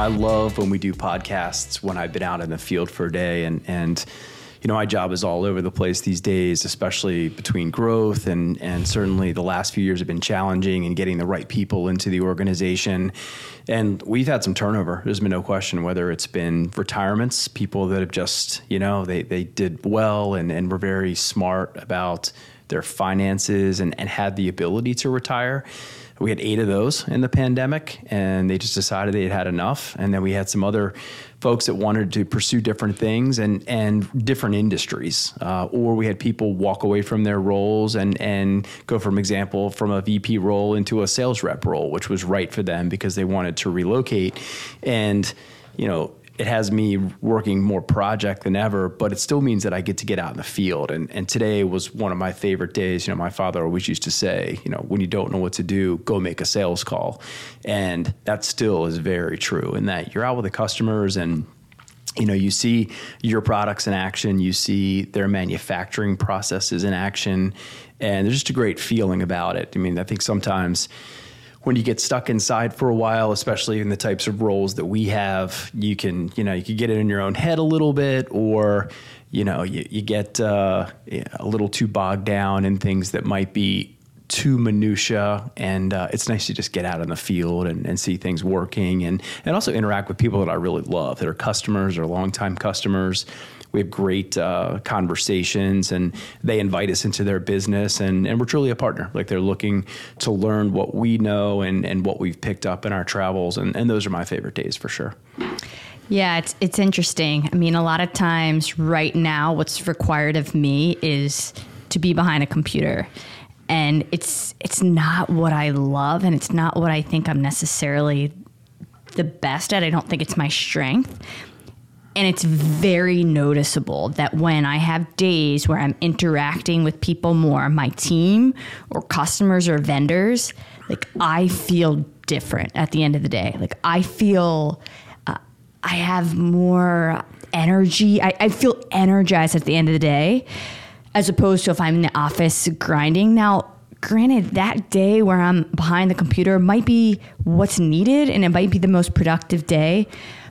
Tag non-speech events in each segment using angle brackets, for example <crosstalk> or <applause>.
I love when we do podcasts when I've been out in the field for a day and and you know, my job is all over the place these days, especially between growth and and certainly the last few years have been challenging in getting the right people into the organization. And we've had some turnover. There's been no question whether it's been retirements, people that have just, you know, they they did well and, and were very smart about their finances and, and had the ability to retire we had eight of those in the pandemic, and they just decided they had had enough. And then we had some other folks that wanted to pursue different things and and different industries, uh, or we had people walk away from their roles and and go from example from a VP role into a sales rep role, which was right for them because they wanted to relocate, and you know it has me working more project than ever, but it still means that I get to get out in the field. And, and today was one of my favorite days. You know, my father always used to say, you know, when you don't know what to do, go make a sales call. And that still is very true in that you're out with the customers and you know you see your products in action you see their manufacturing processes in action and there's just a great feeling about it i mean i think sometimes when you get stuck inside for a while, especially in the types of roles that we have, you can, you know, you can get it in your own head a little bit, or, you know, you, you get uh, a little too bogged down in things that might be too minutia and uh, it's nice to just get out in the field and, and, see things working and, and also interact with people that I really love that are customers or longtime customers we have great uh, conversations and they invite us into their business and, and we're truly a partner. Like they're looking to learn what we know and, and what we've picked up in our travels. And, and those are my favorite days for sure. Yeah, it's it's interesting. I mean, a lot of times right now what's required of me is to be behind a computer. And it's it's not what I love and it's not what I think I'm necessarily the best at. I don't think it's my strength. And it's very noticeable that when I have days where I'm interacting with people more, my team or customers or vendors, like I feel different at the end of the day. Like I feel uh, I have more energy. I, I feel energized at the end of the day as opposed to if I'm in the office grinding. Now, granted, that day where I'm behind the computer might be what's needed and it might be the most productive day.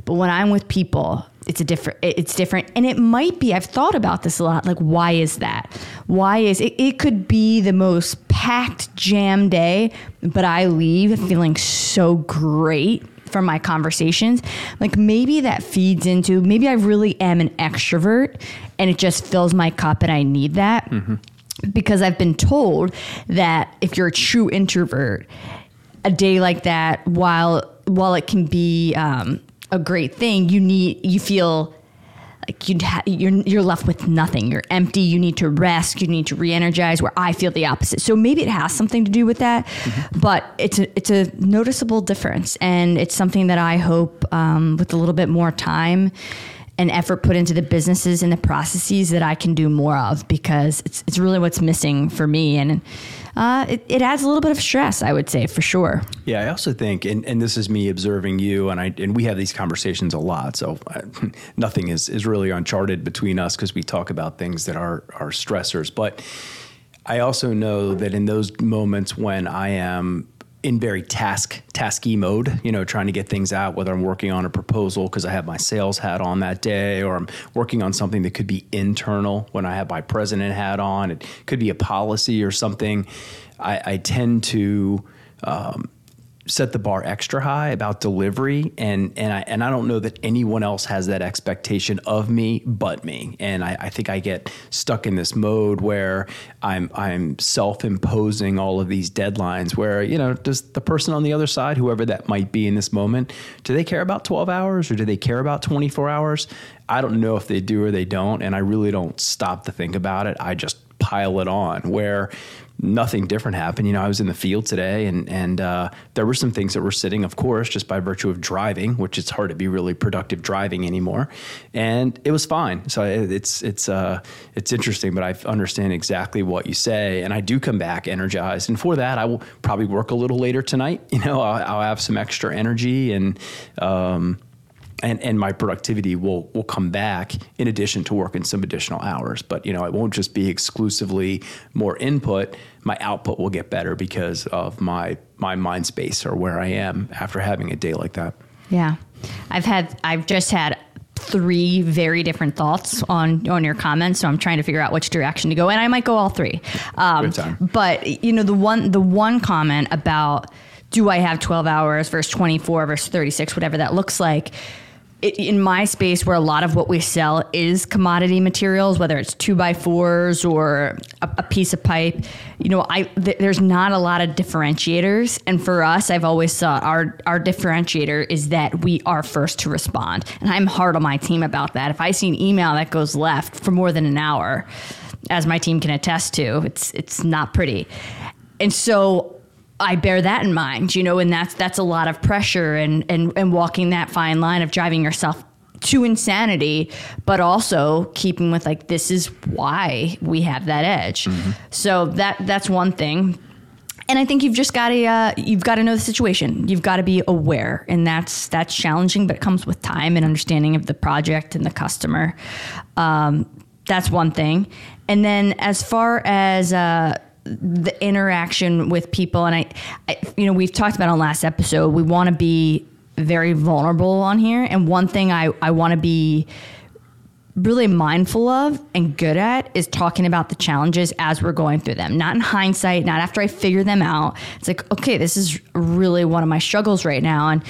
But when I'm with people, it's a different it's different. And it might be i've thought about this a lot like why is that? Why is it, it could be the most packed jam day but i leave feeling so great from my conversations. Like maybe that feeds into maybe i really am an extrovert and it just fills my cup and i need that. Mm-hmm. because i've been told that if you're a true introvert a day like that while while it can be um, a great thing, you need you feel like you ha- you're you're left with nothing. You're empty. You need to rest. You need to re-energize. Where I feel the opposite. So maybe it has something to do with that, mm-hmm. but it's a it's a noticeable difference, and it's something that I hope um, with a little bit more time and effort put into the businesses and the processes that I can do more of because it's it's really what's missing for me and uh, it, it adds a little bit of stress, I would say, for sure. Yeah, I also think, and, and this is me observing you, and I and we have these conversations a lot, so I, <laughs> nothing is is really uncharted between us because we talk about things that are are stressors. But I also know that in those moments when I am in very task tasky mode, you know, trying to get things out, whether I'm working on a proposal because I have my sales hat on that day, or I'm working on something that could be internal when I have my president hat on. It could be a policy or something. I, I tend to um, set the bar extra high about delivery and and I and I don't know that anyone else has that expectation of me but me. And I, I think I get stuck in this mode where I'm I'm self-imposing all of these deadlines where, you know, does the person on the other side, whoever that might be in this moment, do they care about 12 hours or do they care about 24 hours? I don't know if they do or they don't, and I really don't stop to think about it. I just pile it on where nothing different happened. You know, I was in the field today, and and uh, there were some things that were sitting, of course, just by virtue of driving, which it's hard to be really productive driving anymore, and it was fine. So it's it's uh, it's interesting, but I understand exactly what you say, and I do come back energized. And for that, I will probably work a little later tonight. <laughs> You know, I'll, I'll have some extra energy and. Um, and and my productivity will will come back in addition to working some additional hours. But you know, it won't just be exclusively more input. My output will get better because of my my mind space or where I am after having a day like that. Yeah. I've had I've just had three very different thoughts on on your comments, so I'm trying to figure out which direction to go, and I might go all three. Um, But you know, the one the one comment about do I have 12 hours versus 24 versus 36, whatever that looks like. It, in my space, where a lot of what we sell is commodity materials, whether it's two by fours or a, a piece of pipe, you know, I th- there's not a lot of differentiators. And for us, I've always thought our our differentiator is that we are first to respond, and I'm hard on my team about that. If I see an email that goes left for more than an hour, as my team can attest to, it's it's not pretty. And so I bear that in mind, you know, and that's that's a lot of pressure and and and walking that fine line of driving yourself to insanity, but also keeping with like this is why we have that edge. So that that's one thing. And I think you've just got to uh, you've got to know the situation. You've got to be aware, and that's that's challenging, but it comes with time and understanding of the project and the customer. Um, that's one thing. And then as far as uh, the interaction with people, and I, I, you know, we've talked about on last episode, we want to be very vulnerable on here. And one thing I, I want to be really mindful of and good at is talking about the challenges as we're going through them. Not in hindsight, not after I figure them out. It's like, okay, this is really one of my struggles right now. And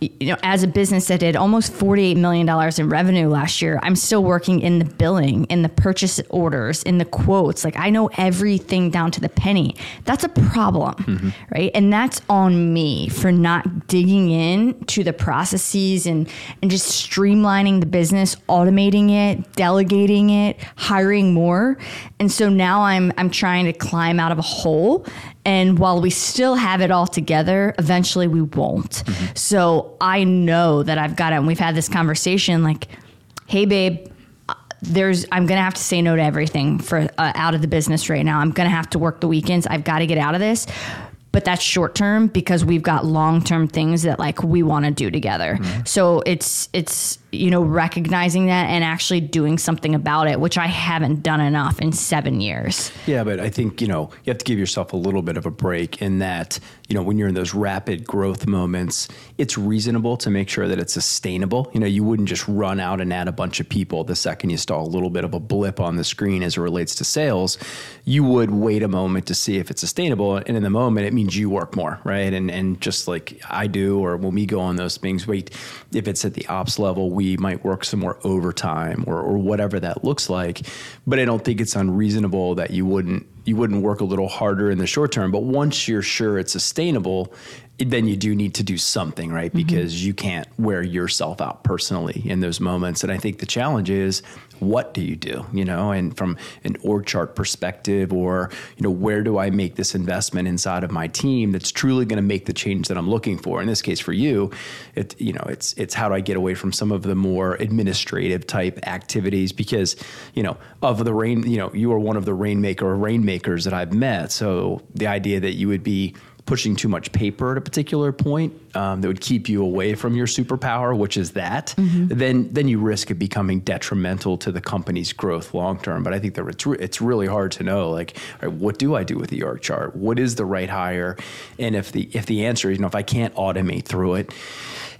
you know, as a business that did almost $48 million in revenue last year, I'm still working in the billing, in the purchase orders, in the quotes. Like I know everything down to the penny. That's a problem, mm-hmm. right? And that's on me for not digging in to the processes and, and just streamlining the business, automating it, delegating it, hiring more. And so now I'm, I'm trying to climb out of a hole and while we still have it all together, eventually we won't. So I know that I've got it. And we've had this conversation like, hey, babe, uh, there's I'm gonna have to say no to everything for uh, out of the business right now. I'm gonna have to work the weekends. I've got to get out of this. But that's short term because we've got long term things that like we want to do together. So it's it's you know recognizing that and actually doing something about it, which I haven't done enough in seven years. Yeah, but I think, you know, you have to give yourself a little bit of a break in that, you know, when you're in those rapid growth moments, it's reasonable to make sure that it's sustainable. You know, you wouldn't just run out and add a bunch of people the second you saw a little bit of a blip on the screen as it relates to sales. You would wait a moment to see if it's sustainable. And in the moment, it means you work more, right? And and just like I do, or when we go on those things, wait, if it's at the ops level, we might work some more overtime or, or whatever that looks like. But I don't think it's unreasonable that you wouldn't you wouldn't work a little harder in the short term. But once you're sure it's sustainable, then you do need to do something, right? Mm-hmm. Because you can't wear yourself out personally in those moments. And I think the challenge is what do you do, you know, and from an org chart perspective, or, you know, where do I make this investment inside of my team that's truly going to make the change that I'm looking for? In this case, for you, it, you know, it's, it's how do I get away from some of the more administrative type activities because, you know, of the rain, you know, you are one of the rainmaker or rainmakers that I've met. So the idea that you would be pushing too much paper at a particular point um, that would keep you away from your superpower, which is that, then then you risk it becoming detrimental to the company's growth long term. But I think that it's re- it's really hard to know like, right, what do I do with the org chart? What is the right hire? And if the if the answer is you know if I can't automate through it.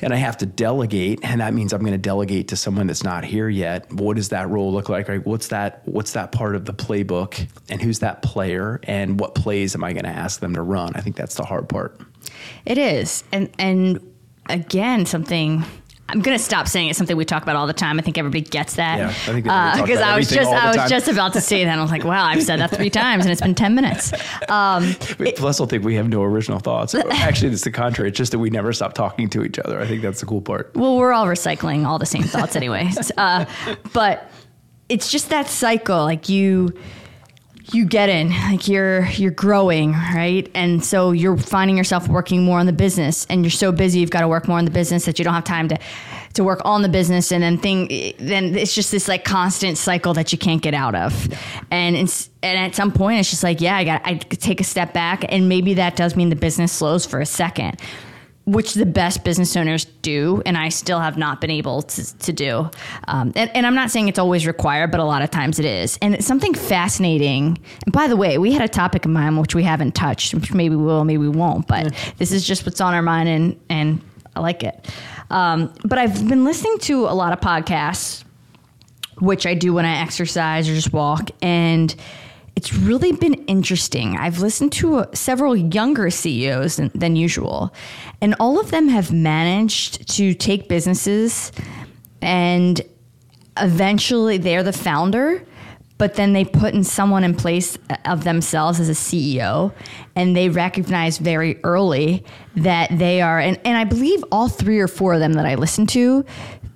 And I have to delegate, and that means I'm going to delegate to someone that's not here yet. What does that role look like? Right? What's that? What's that part of the playbook? And who's that player? And what plays am I going to ask them to run? I think that's the hard part. It is, and and again, something. I'm gonna stop saying it's something we talk about all the time. I think everybody gets that. Yeah, I think because about I was just I was just about to say that. I was like, wow, I've said that three times, and it's been ten minutes. Um, <laughs> Plus, I'll think we have no original thoughts. Actually, it's the contrary. It's just that we never stop talking to each other. I think that's the cool part. well, we're all recycling all the same thoughts anyway. Uh, but it's just that cycle. Like you, you get in, like you're you're growing, right? And so you're finding yourself working more on the business, and you're so busy, you've got to work more on the business that you don't have time to to work on the business, and then thing, then it's just this like constant cycle that you can't get out of. And and at some point, it's just like, yeah, I got I take a step back, and maybe that does mean the business slows for a second which the best business owners do, and I still have not been able to, to do. Um, and, and I'm not saying it's always required, but a lot of times it is. And it's something fascinating. And by the way, we had a topic in mind which we haven't touched, which maybe we will, maybe we won't. But this is just what's on our mind, and and I like it. Um, but I've been listening to a lot of podcasts, which I do when I exercise or just walk, and it's really been interesting. I've listened to uh, several younger CEOs than, than usual, and all of them have managed to take businesses and eventually they're the founder but then they put in someone in place of themselves as a CEO and they recognize very early that they are and, and I believe all three or four of them that I listened to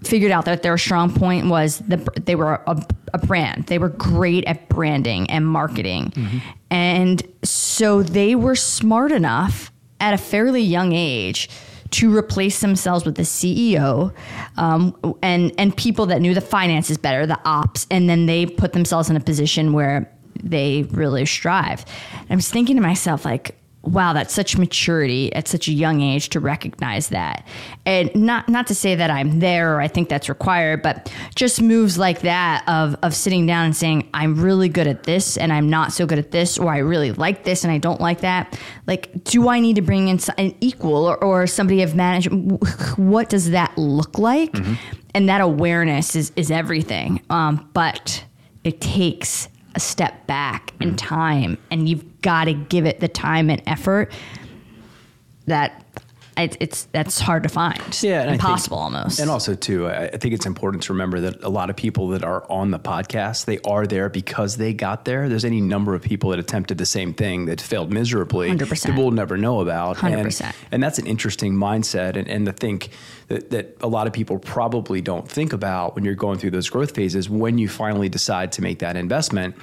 figured out that their strong point was the, they were a, a brand. They were great at branding and marketing. Mm-hmm. And so they were smart enough at a fairly young age to replace themselves with the CEO um, and and people that knew the finances better, the ops, and then they put themselves in a position where they really strive. And I was thinking to myself, like, wow, that's such maturity at such a young age to recognize that. And not not to say that I'm there or I think that's required, but just moves like that of of sitting down and saying, I'm really good at this and I'm not so good at this, or I really like this and I don't like that. Like, do I need to bring in an equal or, or somebody of management? What does that look like? Mm-hmm. And that awareness is is everything. Um, but it takes a step back in mm. time and you've got to give it the time and effort that it, it's that's hard to find. Yeah, impossible think, almost. And also too, I, I think it's important to remember that a lot of people that are on the podcast, they are there because they got there. There's any number of people that attempted the same thing that failed miserably. 100%. People will never know about. 100%. And, and that's an interesting mindset, and, and to think that, that a lot of people probably don't think about when you're going through those growth phases. When you finally decide to make that investment,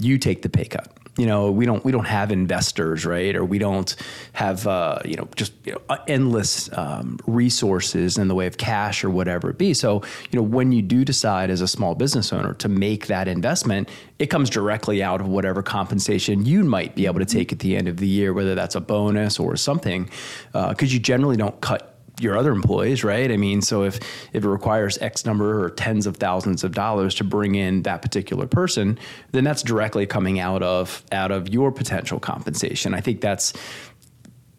you take the pay cut you know we don't we don't have investors right? Or we don't have uh, you know just you know, endless um, resources in the way of cash or whatever it be. So you know when you do decide as a small business owner to make that investment it comes directly out of whatever compensation you might be able to take at the end of the year whether that's a bonus or something because uh, you generally don't cut your other employees, right? I mean, so if if it requires X number or tens of thousands of dollars to bring in that particular person, then that's directly coming out of out of your potential compensation. I think that's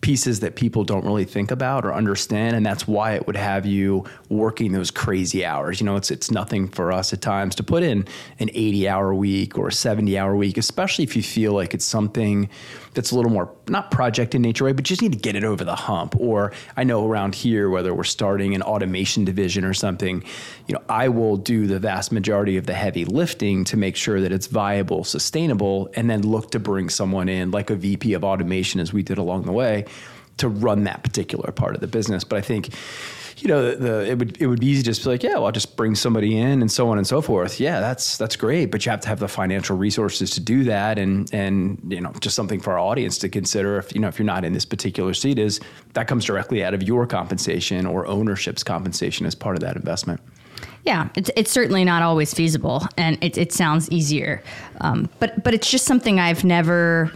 pieces that people don't really think about or understand and that's why it would have you working those crazy hours. You know it's it's nothing for us at times to put in an 80 hour week or a 70 hour week especially if you feel like it's something that's a little more not project in nature right but just need to get it over the hump. Or i know around here whether we're starting an automation division or something you know i will do the vast majority of the heavy lifting to make sure that it's viable sustainable and then look to bring someone in like a vp of automation as we did along the way to run that particular part of the business. But I think, you know, the, the, it would it would be easy to just be like, yeah, well, I'll just bring somebody in and so on and so forth. Yeah, that's that's great, but you have to have the financial resources to do that, and and you know, just something for our audience to consider. If you know, if you're not in this particular seat, is that comes directly out of your compensation or ownership's compensation as part of that investment. Yeah, it's, it's certainly not always feasible, and it, it sounds easier, um, but but it's just something I've never.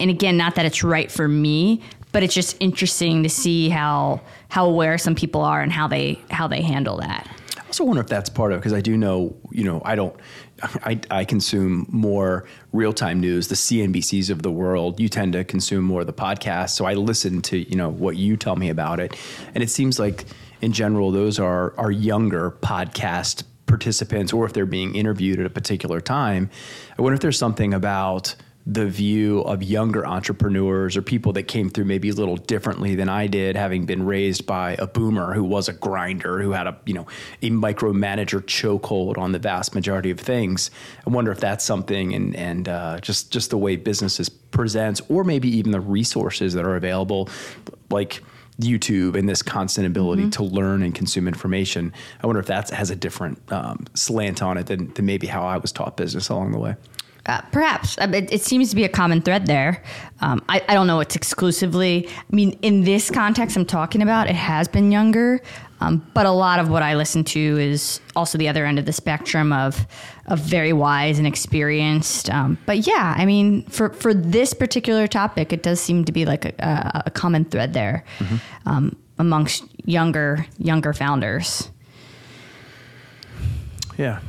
And again, not that it's right for me, but it's just interesting to see how how aware some people are and how they how they handle that. I also wonder if that's part of because I do know you know I don't I, I consume more real time news, the CNBCs of the world. You tend to consume more of the podcast, so I listen to you know what you tell me about it, and it seems like in general those are are younger podcast participants, or if they're being interviewed at a particular time. I wonder if there's something about the view of younger entrepreneurs or people that came through maybe a little differently than I did, having been raised by a boomer who was a grinder, who had a you know a micromanager chokehold on the vast majority of things. I wonder if that's something, and and uh, just just the way businesses presents, or maybe even the resources that are available, like. YouTube and this constant ability mm-hmm. to learn and consume information. I wonder if that has a different um, slant on it than, than maybe how I was taught business along the way. Uh, perhaps it, it, seems to be a common thread there. Um, I, I, don't know. It's exclusively. I mean, in this context, I'm talking about it has been younger, um, but a lot of what I listen to is also the other end of the spectrum of of very wise and experienced. Um, but yeah, I mean, for for this particular topic, it does seem to be like a, a, a common thread there mm-hmm. Um, amongst younger younger founders. Yeah,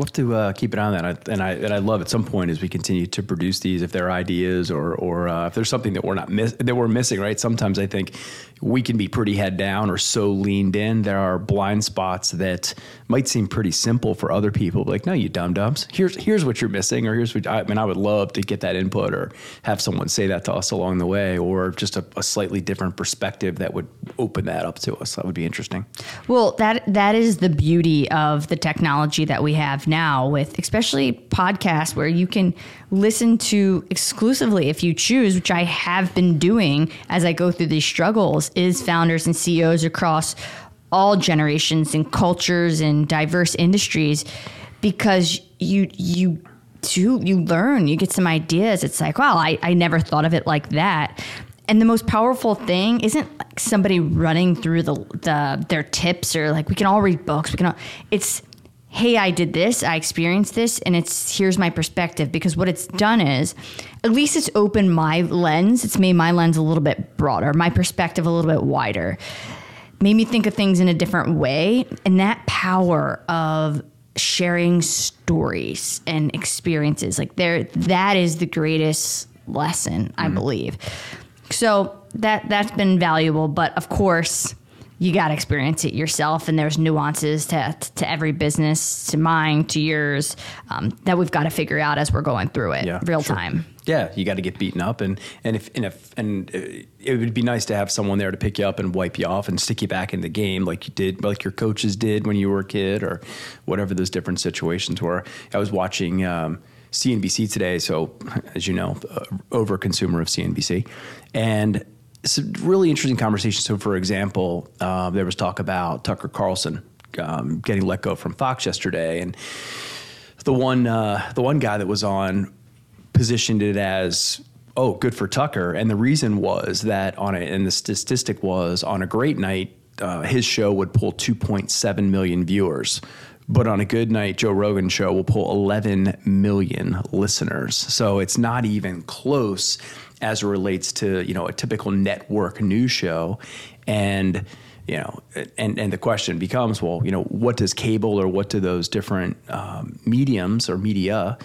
love to uh, keep it on that. I, and I and I love at some point as we continue to produce these, if there are ideas or or uh, if there's something that we're not miss, that we're missing, right? Sometimes I think we can be pretty head down or so leaned in. There are blind spots that might seem pretty simple for other people. Like, no, you dumb dums. Here's here's what you're missing, or here's what I mean. I would love to get that input or have someone say that to us along the way, or just a, a slightly different perspective that would open that up to us. That would be interesting. Well, that that is the beauty of the technology that we have now, with especially podcasts, where you can listen to exclusively if you choose, which I have been doing as I go through these struggles, is founders and CEOs across all generations and cultures and diverse industries because you you do you learn you get some ideas. It's like wow I, I never thought of it like that. And the most powerful thing isn't like somebody running through the, the their tips or like we can all read books we can all it's hey i did this i experienced this and it's here's my perspective. Because what it's done is at least it's opened my lens it's made my lens a little bit broader my perspective a little bit wider. Made me think of things in a different way and that power of sharing stories and experiences like there that is the greatest lesson i mm-hmm. believe. So that that's been valuable but of course you got to experience it yourself and there's nuances to, to every business to mine to yours um, that we've got to figure out as we're going through it Yeah, real sure. time Yeah, you got to get beaten up, and and if and if and uh, it would be nice to have someone there to pick you up and wipe you off and stick you back in the game, like you did, like your coaches did when you were a kid, or whatever those different situations were. I was watching. Um, CNBC today, so as you know, uh, over consumer of CNBC, and it's a really interesting conversation. So, for example, uh, there was talk about Tucker Carlson um, getting let go from Fox yesterday, and the one uh, the one guy that was on positioned it as oh good for Tucker. And the reason was that on a and the statistic was on a great night uh, his show would pull 2.7 million viewers. But on a good night Joe Rogan show will pull 11 million listeners. So it's not even close as it relates to you know a typical network news show and you know, and and the question becomes, well, you know, what does cable or what do those different um, mediums or media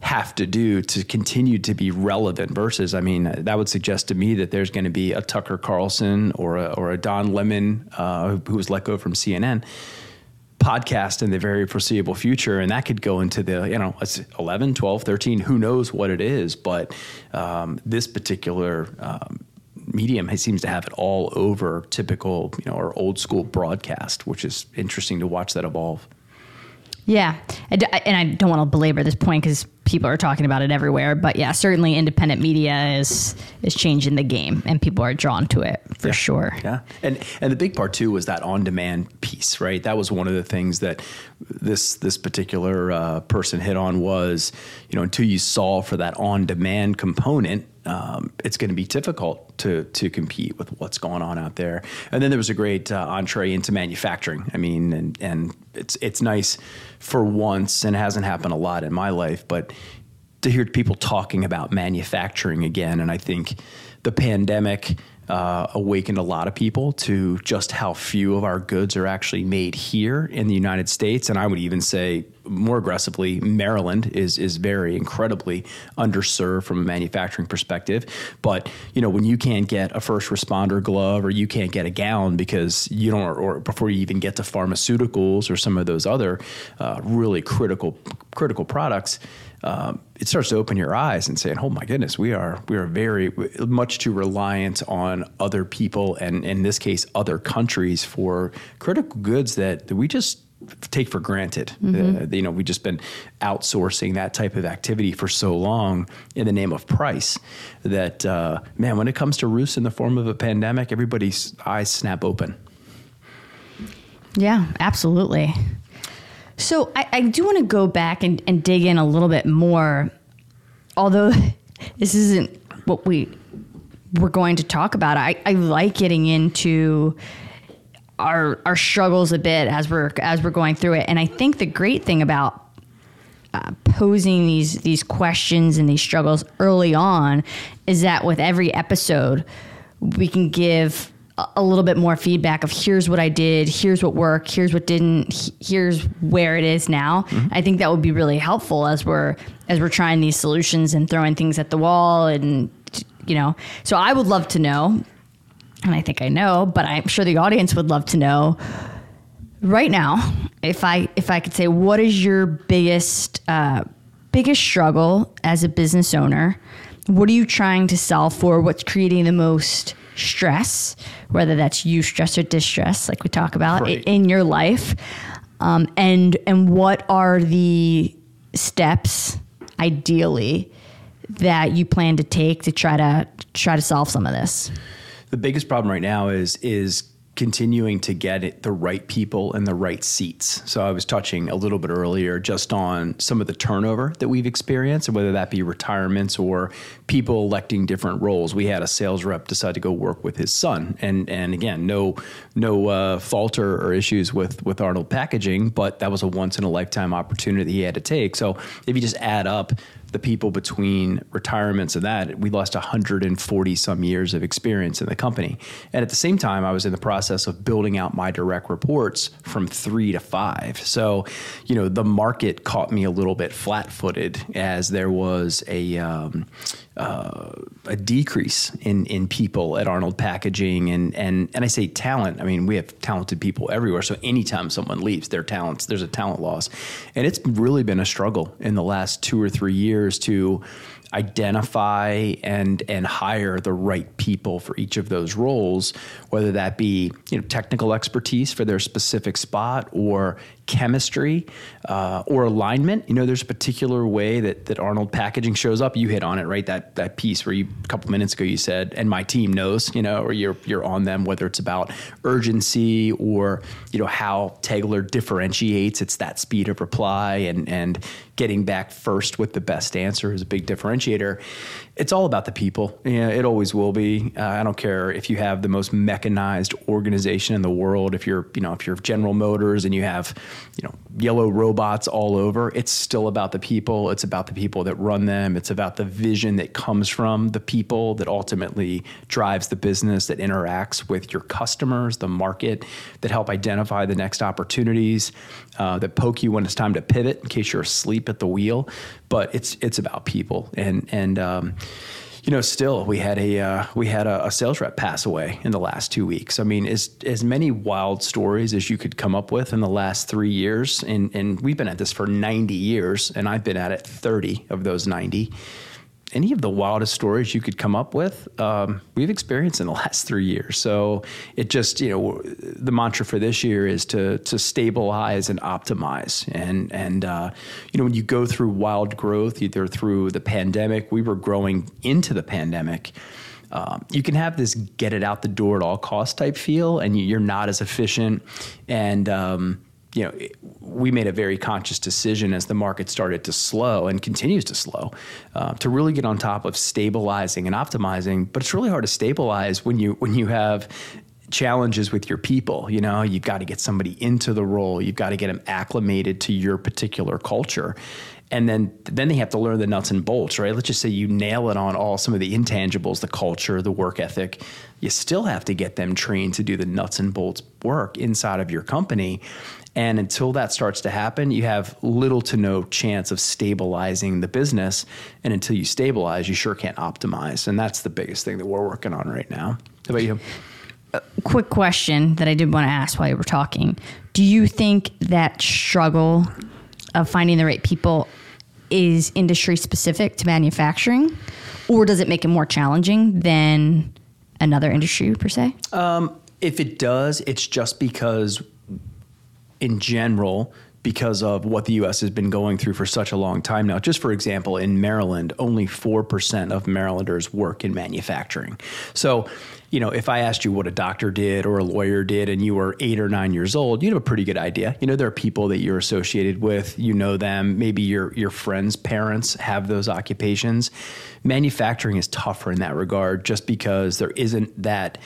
have to do to continue to be relevant? Versus, I mean, that would suggest to me that there's going to be a Tucker Carlson or a, or a Don Lemon uh, who was let go from CNN podcast in the very foreseeable future and that could go into the you know it's 11 12 13 who knows what it is but um, this particular um, medium seems to have it all over typical you know or old school broadcast which is interesting to watch that evolve Yeah, and I don't want to belabor this point because people are talking about it everywhere. But yeah, certainly independent media is is changing the game, and people are drawn to it for sure. Yeah, and and the big part too was that on demand piece, right? That was one of the things that this this particular uh, person hit on was, you know, until you solve for that on demand component, um, it's going to be difficult to to compete with what's going on out there. And then there was a great uh, entree into manufacturing. I mean, and and it's it's nice for once, and it hasn't happened a lot in my life, but to hear people talking about manufacturing again. And I think the pandemic uh, awakened a lot of people to just how few of our goods are actually made here in the United States. And I would even say more aggressively, Maryland is is very incredibly underserved from a manufacturing perspective. But you know, when you can't get a first responder glove or you can't get a gown because you don't, or before you even get to pharmaceuticals or some of those other uh, really critical critical products um, it starts to open your eyes and saying, "Oh my goodness, we are we are very much too reliant on other people and in this case other countries for critical goods that, that we just take for granted. Uh, you know, we've just been outsourcing that type of activity for so long in the name of price that uh, man, when it comes to roofs in the form of a pandemic, everybody's eyes snap open. Yeah, absolutely. So I, I do want to go back and, and dig in a little bit more, although <laughs> this isn't what we we're going to talk about. I, I like getting into our our struggles a bit as we're as we're going through it, and I think the great thing about uh, posing these these questions and these struggles early on is that with every episode we can give a- little bit more feedback of here's what I did, here's what worked, here's what didn't, here's where it is now. I think that would be really helpful as we're as we're trying these solutions and throwing things at the wall and you know. So I would love to know, and I think I know, but I'm sure the audience would love to know right now if I if I could say what is your biggest uh, biggest struggle as a business owner? What are you trying to solve for? What's creating the most stress, whether that's you stress or distress, like we talk about Right. in your life, um, and and what are the steps, ideally, that you plan to take to try to try to solve some of this? The biggest problem right now is is continuing to get it, the right people in the right seats. So I was touching a little bit earlier just on some of the turnover that we've experienced, and whether that be retirements or people electing different roles. We had a sales rep decide to go work with his son, and and again, no no uh, falter or issues with with Arnold Packaging, but that was a once in a lifetime opportunity that he had to take. So if you just add up the people between retirements and that, we lost 140 some years of experience in the company. And at the same time, I was in the process of building out my direct reports from three to five. So, you know, the market caught me a little bit flat footed as there was a, um, uh, a decrease in, in people at Arnold Packaging. And, and, and I say talent, I mean, we have talented people everywhere. So anytime someone leaves, their talents, there's a talent loss. And it's really been a struggle in the last two or three years to identify and and hire the right people for each of those roles, whether that be you know technical expertise for their specific spot or chemistry uh, or alignment. You know, there's a particular way that that Arnold Packaging shows up. You hit on it, right? That that piece where you a couple minutes ago you said, and my team knows, you know, or you're you're on them, whether it's about urgency or you know how Tegler differentiates. It's that speed of reply and and getting back first with the best answer is a big differentiator. It's all about the people. Yeah, it always will be. Uh, I don't care if you have the most mechanized organization in the world. If you're, you know, if you're General Motors and you have, you know, yellow robots all over, it's still about the people. It's about the people that run them. It's about the vision that comes from the people that ultimately drives the business that interacts with your customers, the market, that help identify the next opportunities, uh, that poke you when it's time to pivot in case you're asleep at the wheel. But it's it's about people and and um, you know, still we had a uh, we had a, a sales rep pass away in the last two weeks. I mean, as as many wild stories as you could come up with in the last three years, and and we've been at this for ninety years, and I've been at it thirty of those ninety. Any of the wildest stories you could come up with, um, we've experienced in the <laughs> last three years. So it just, you know, the mantra for this year is to to stabilize and optimize. And and uh, you know, when you go through wild growth, either through the pandemic, we were growing into the pandemic. Um, you can have this get it out the door at all cost type feel, and you- you're not as efficient. And um, you know, we made a very conscious decision as the market started to slow and continues to slow uh, to really get on top of stabilizing and optimizing. But it's really hard to stabilize when you when you have challenges with your people. You know, you've got to get somebody into the role. You've got to get them acclimated to your particular culture. And then, then they have to learn the nuts and bolts, right? Let's just say you nail it on all some of the intangibles, the culture, the work ethic. You still have to get them trained to do the nuts and bolts work inside of your company. And until that starts to happen, you have little to no chance of stabilizing the business. And until you stabilize, you sure can't optimize. And that's the biggest thing that we're working on right now. How about you? A quick question that I did want to ask while you were talking. Do you think that struggle of finding the right people is industry specific to manufacturing, or does it make it more challenging than another industry per se? Um, if it does, it's just because, in general, because of what the U.S. has been going through for such a long time now. Just for example, in Maryland, only 4% of Marylanders work in manufacturing. So, you know, if I asked you what a doctor did or a lawyer did and you were eight or nine years old, you'd have a pretty good idea. You know, there are people that you're associated with, you know them, maybe your, your friends' parents have those occupations. Manufacturing is tougher in that regard just because there isn't that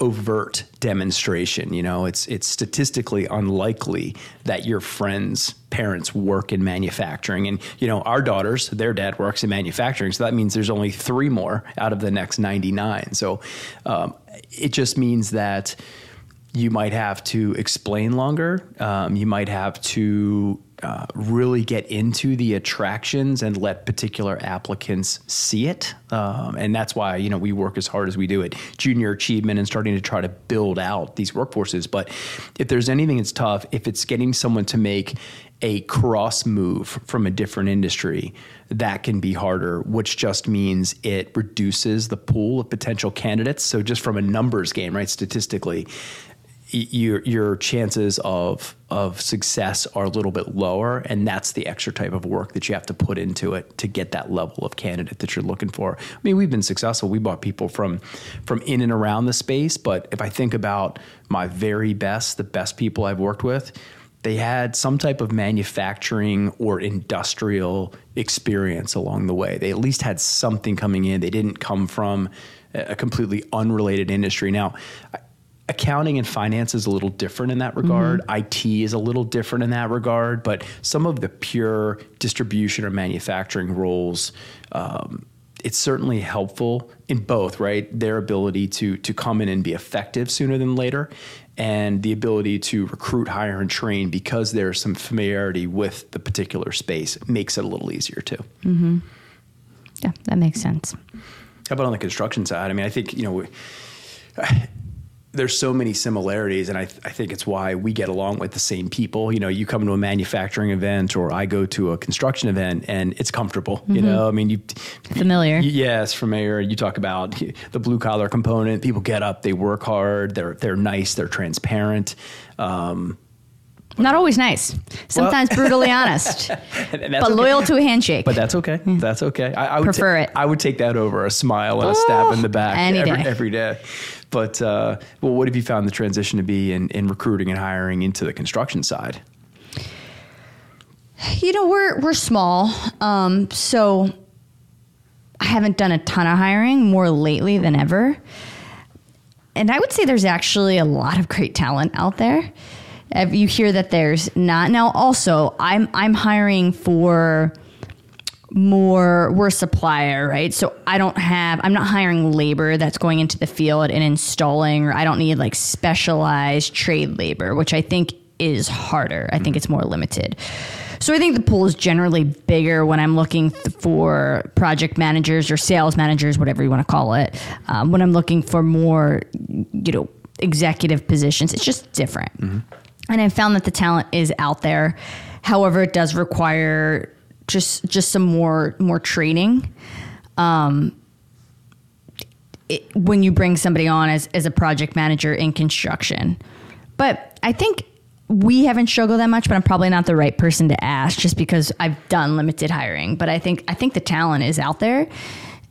overt demonstration. You know, it's it's statistically unlikely that your friends' parents work in manufacturing, and you know, our daughters, their dad works in manufacturing, so that means there's only three more out of the next 99. So um, it just means that you might have to explain longer. Um, you might have to uh, really get into the attractions and let particular applicants see it. Um, and that's why you know we work as hard as we do at junior achievement and starting to try to build out these workforces. But if there's anything that's tough, if it's getting someone to make a cross move from a different industry, that can be harder, which just means it reduces the pool of potential candidates. So just from a numbers game, right? Statistically, your your chances of of success are a little bit lower, and that's the extra type of work that you have to put into it to get that level of candidate that you're looking for. I mean, we've been successful. We bought people from from in and around the space, but if I think about my very best, the best people I've worked with, they had some type of manufacturing or industrial experience along the way. They at least had something coming in. They didn't come from a completely unrelated industry. Now, accounting and finance is a little different in that regard. Mm-hmm. IT is a little different in that regard. But some of the pure distribution or manufacturing roles, um, it's certainly helpful in both, right? Their ability to to come in and be effective sooner than later, and the ability to recruit, hire, and train because there's some familiarity with the particular space makes it a little easier too. Mm-hmm. Yeah, that makes sense. How about on the construction side? I mean, I think you know there's so many similarities, and I, th- I think it's why we get along with the same people. You know, you come to a manufacturing event, or I go to a construction event, and it's comfortable. Mm-hmm. You know, I mean, you familiar. You, yes, familiar. You talk about the blue collar component. People get up, they work hard, they're they're nice, they're transparent. Um, not always nice. Sometimes well, brutally <laughs> honest, <laughs> but okay. loyal to a handshake. But that's okay. That's okay. I, I would prefer ta- it. I would take that over a smile and a stab in the back any every, day. every day. But uh, well, what have you found the transition to be in, in recruiting and hiring into the construction side? You know, we're we're small, um, so I haven't done a ton of hiring more lately than ever. And I would say there's actually a lot of great talent out there. If you hear that there's not now, also I'm I'm hiring for more we're a supplier right? So i don't have i'm not hiring labor that's going into the field and installing or i don't need like specialized trade labor which i think is harder. I think it's more limited. So i think the pool is generally bigger when i'm looking th- for project managers or sales managers whatever you want to call it. Um, when i'm looking for more you know executive positions it's just different. Mm-hmm. and i found that the talent is out there. However it does require just just some more more training. Um, it, when you bring somebody on as, as a project manager in construction. But I think we haven't struggled that much, but I'm probably not the right person to ask just because I've done limited hiring. But I think I think the talent is out there.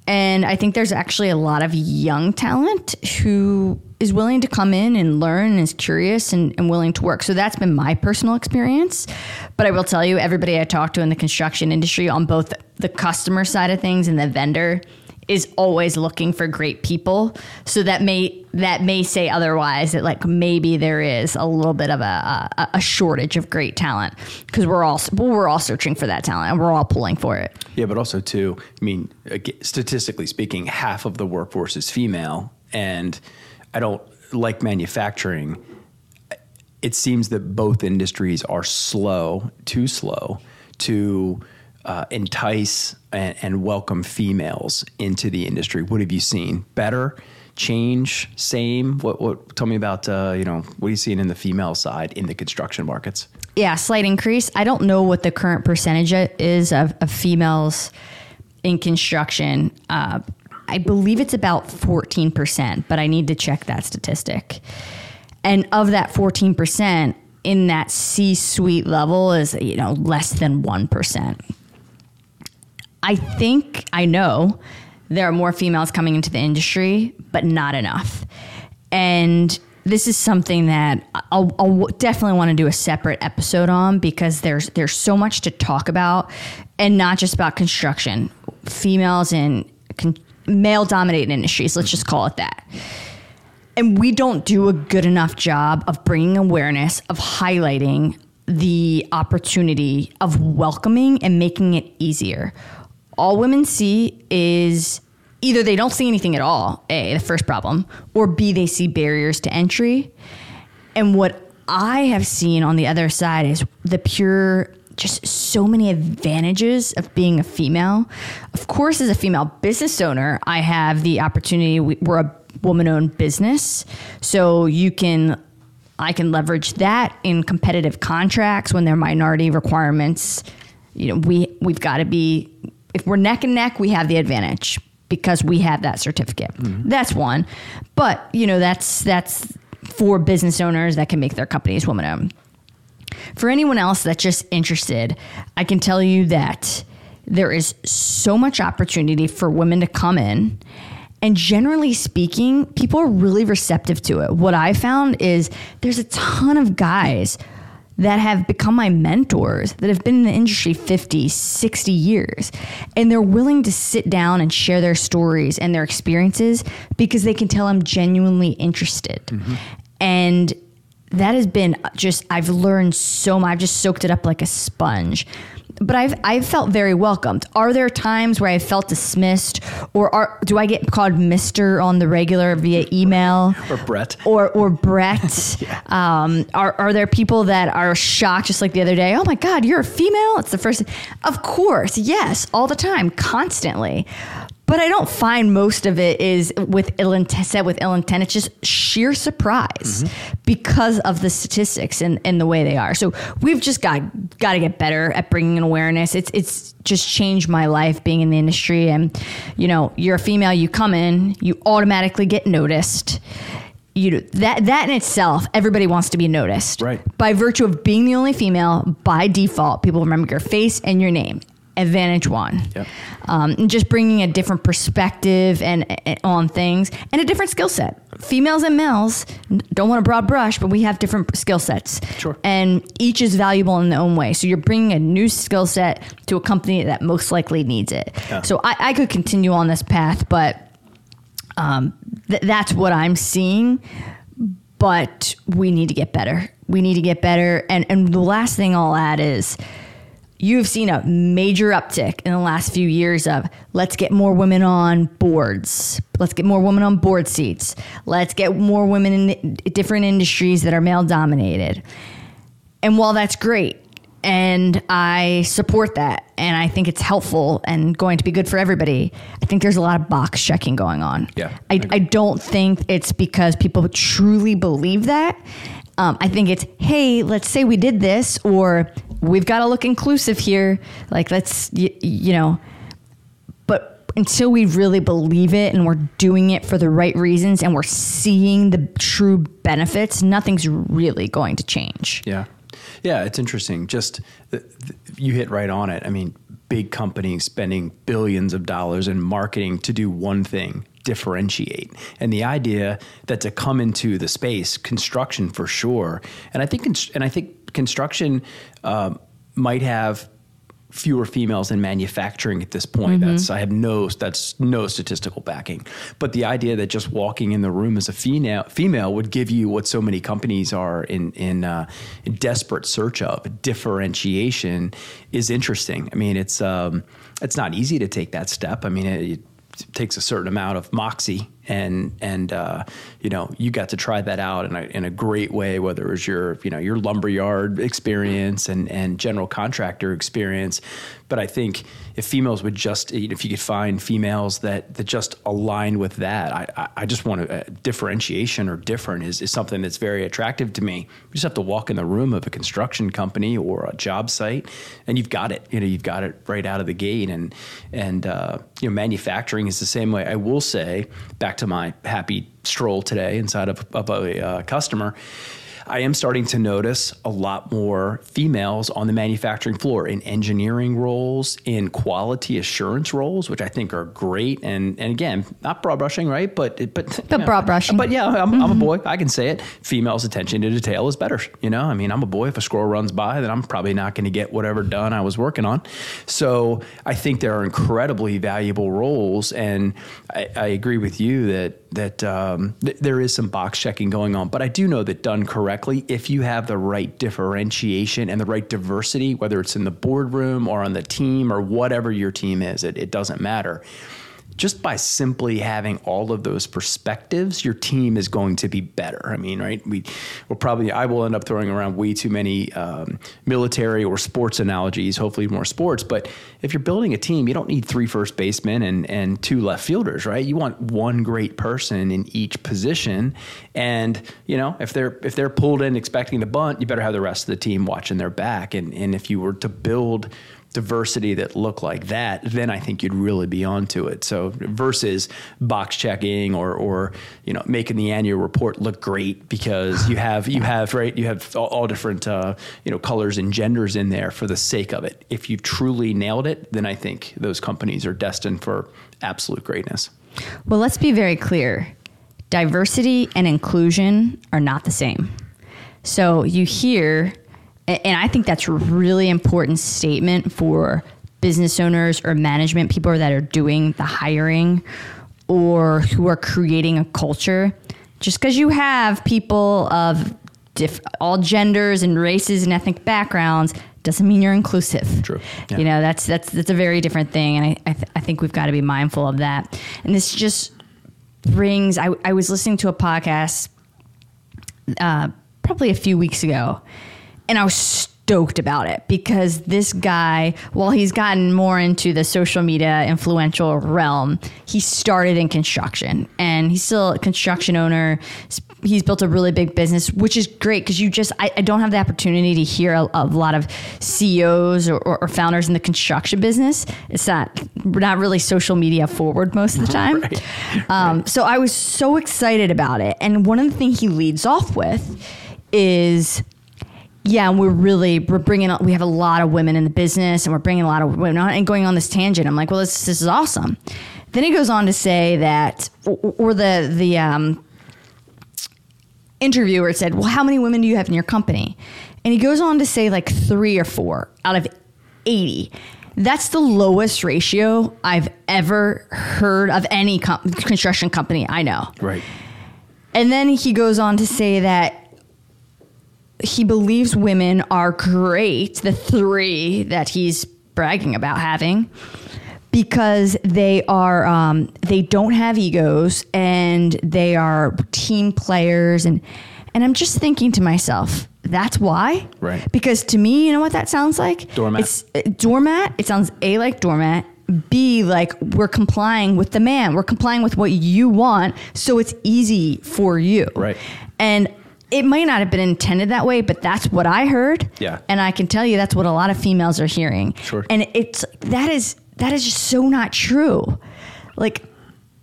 And I think there's actually a lot of young talent who is willing to come in and learn and is curious and, and, willing to work. So that's been my personal experience. But I will tell you, everybody I talk to in the construction industry on both the customer side of things and the vendor is always looking for great people. So that may that may say otherwise that like maybe there is a little bit of a, a, a shortage of great talent because we're all we're all searching for that talent and we're all pulling for it. Yeah, but also too, I mean, statistically speaking, half of the workforce is female, and I don't like manufacturing. It seems that both industries are slow, too slow, to uh, entice and, and, welcome females into the industry. What have you seen? Better, change, same? What? What? Tell me about uh, you know what are you seeing in the female side in the construction markets? Yeah, slight increase. I don't know what the current percentage is of, of females in construction. Uh, I believe it's about 14%, but I need to check that statistic. And of that 14%, in that C suite level is, you know, less than 1%. I think, I know there are more females coming into the industry, but not enough. And this is something that I'll, I'll, definitely want to do a separate episode on because there's there's so much to talk about, and not just about construction. Females in con- male dominated industries, let's just call it that. and we don't do a good enough job of bringing awareness, of highlighting the opportunity of welcoming and making it easier. All women see is either they don't see anything at all, A, the first problem, or B, they see barriers to entry. And what I have seen on the other side is the pure just so many advantages of being a female. Of course, as a female business owner, I have the opportunity. We're a woman-owned business, so you can I can leverage that in competitive contracts when there are minority requirements. You know, we we've got to be if we're neck and neck, we have the advantage because we have that certificate. Mm-hmm. That's one. But, you know, that's that's for business owners that can make their companies woman owned. For anyone else that's just interested, I can tell you that there is so much opportunity for women to come in. And generally speaking, people are really receptive to it. What I found is there's a ton of guys that have become my mentors that have been in the industry 50, 60 years. And they're willing to sit down and share their stories and their experiences because they can tell I'm genuinely interested. Mm-hmm. And that has been just, I've learned so much. I've just soaked it up like a sponge but I've I've felt very welcomed. Are there times where I felt dismissed, or are, do I get called Mister on the regular via email, or Brett, or or Brett? <laughs> yeah. um, are are there people that are shocked, just like the other day? Oh my God, you're a female! It's the first. Of course, yes, all the time, constantly. But I don't find most of it is with ill intent, said with ill intent. It's just sheer surprise mm-hmm. because of the statistics and, and the way they are. So we've just got got to get better at bringing in awareness. It's it's just changed my life being in the industry. And you know, you're a female, you come in, you automatically get noticed you know, that that in itself, everybody wants to be noticed. Right. By virtue of being the only female, by default, people remember your face and your name advantage one. Yep. Um, and just bringing a different perspective and, and on things and a different skill set. Females and males don't want a broad brush, but we have different skill sets. Sure. And each is valuable in their own way. So you're bringing a new skill set to a company that most likely needs it. Yeah. So I, I, could continue on this path, but um, th- that's what I'm seeing. But we need to get better. We need to get better. And and the last thing I'll add is you've seen a major uptick in the last few years of let's get more women on boards. Let's get more women on board seats. Let's get more women in different industries that are male dominated. And while that's great, and I support that, and I think it's helpful and going to be good for everybody. I think there's a lot of box checking going on. Yeah, I, I don't think it's because people truly believe that. Um, I think it's, hey, let's say we did this, or we've got to look inclusive here. Like, let's, you, you know, but until we really believe it and we're doing it for the right reasons and we're seeing the true benefits, nothing's really going to change. Yeah. Yeah, it's interesting. Just you hit right on it. I mean, big companies spending billions of dollars in marketing to do one thing differentiate. And the idea that to come into the space, construction for sure, and I think and I think construction uh, might have fewer females in manufacturing at this point. Mm-hmm. That's I have no that's no statistical backing. But the idea that just walking in the room as a female female would give you what so many companies are in in, uh, in desperate search of differentiation is interesting. I mean, it's um, it's not easy to take that step. I mean, it, it takes a certain amount of moxie and and uh, you know you got to try that out in a, in a great way whether it was your you know your lumberyard experience and and general contractor experience but I think if females would just if you could find females that that just align with that I I just want a differentiation or different is, is something that's very attractive to me. You just have to walk in the room of a construction company or a job site and you've got it. You know you've got it right out of the gate and and uh, you know manufacturing is the same way. I will say back back to my happy stroll today inside of, of a uh, customer I am starting to notice a lot more females on the manufacturing floor in engineering roles, in quality assurance roles, which I think are great. And and again, not broad brushing, right? But but but know, broad brushing. But yeah, I'm, mm-hmm. I'm, a mm-hmm. boy. I can say it. Females' attention to detail is better. You know, I mean, I'm a boy. If a squirrel runs by, then I'm probably not going to get whatever done I was working on. So I think there are incredibly valuable roles, and I, I agree with you that that um, th- there is some box checking going on, but I do know that done correctly, if you have the right differentiation and the right diversity, whether it's in the boardroom or on the team or whatever your team is, it, it doesn't matter just by simply having all of those perspectives, your team is going to be better. I mean, right? We will probably, I will end up throwing around way too many um, military or sports analogies, hopefully more sports. But if you're building a team, you don't need three first basemen and, and two left fielders, right? You want one great person in each position. And, you know, if they're, if they're pulled in expecting the bunt, you better have the rest of the team watching their back. And, and if you were to build, diversity that look like that, then I think you'd really be onto it. So versus box checking or or you know making the annual report look great because you have you have right you have all, all different uh, you know colors and genders in there for the sake of it. If you've truly nailed it, then I think those companies are destined for absolute greatness. Well, let's be very clear. Diversity and inclusion are not the same. So you hear and I think that's a really important statement for business owners or management people that are doing the hiring or who are creating a culture. Just because you have people of diff- all genders and races and ethnic backgrounds doesn't mean you're inclusive. True. Yeah. You know, that's that's that's a very different thing, and I I, th- I think we've got to be mindful of that. And this just brings. I I was listening to a podcast uh, probably a few weeks ago, and I was stoked about it because this guy, while he's gotten more into the social media influential realm, he started in construction and he's still a construction owner. He's built a really big business, which is great because you just, I, I, don't have the opportunity to hear a, a lot of CEOs or, or, or, founders in the construction business. It's not, we're not really social media forward most of the <laughs> time. <laughs> right. Um, right. So I was so excited about it. And one of the things he leads off with is, yeah, and we're really we're bringing we have a lot of women in the business, and we're bringing a lot of women on and going on this tangent. I'm like, well, this this is awesome. Then he goes on to say that, or the the um, interviewer said, well, how many women do you have in your company? And he goes on to say like three or four out of eighty. That's the lowest ratio I've ever heard of any com- construction company I know. Right. And then he goes on to say that he believes women are great, the three that he's bragging about having, because they are um, they don't have egos and they are team players and and I'm just thinking to myself, that's why. Right. Because to me, you know what that sounds like? Doormat. It's uh, doormat. It sounds a like doormat. B like we're complying with the man. We're complying with what you want, so it's easy for you. Right. And it might not have been intended that way, but that's what I heard. Yeah. And I can tell you that's what a lot of females are hearing. Sure. And it's that is that is just so not true. Like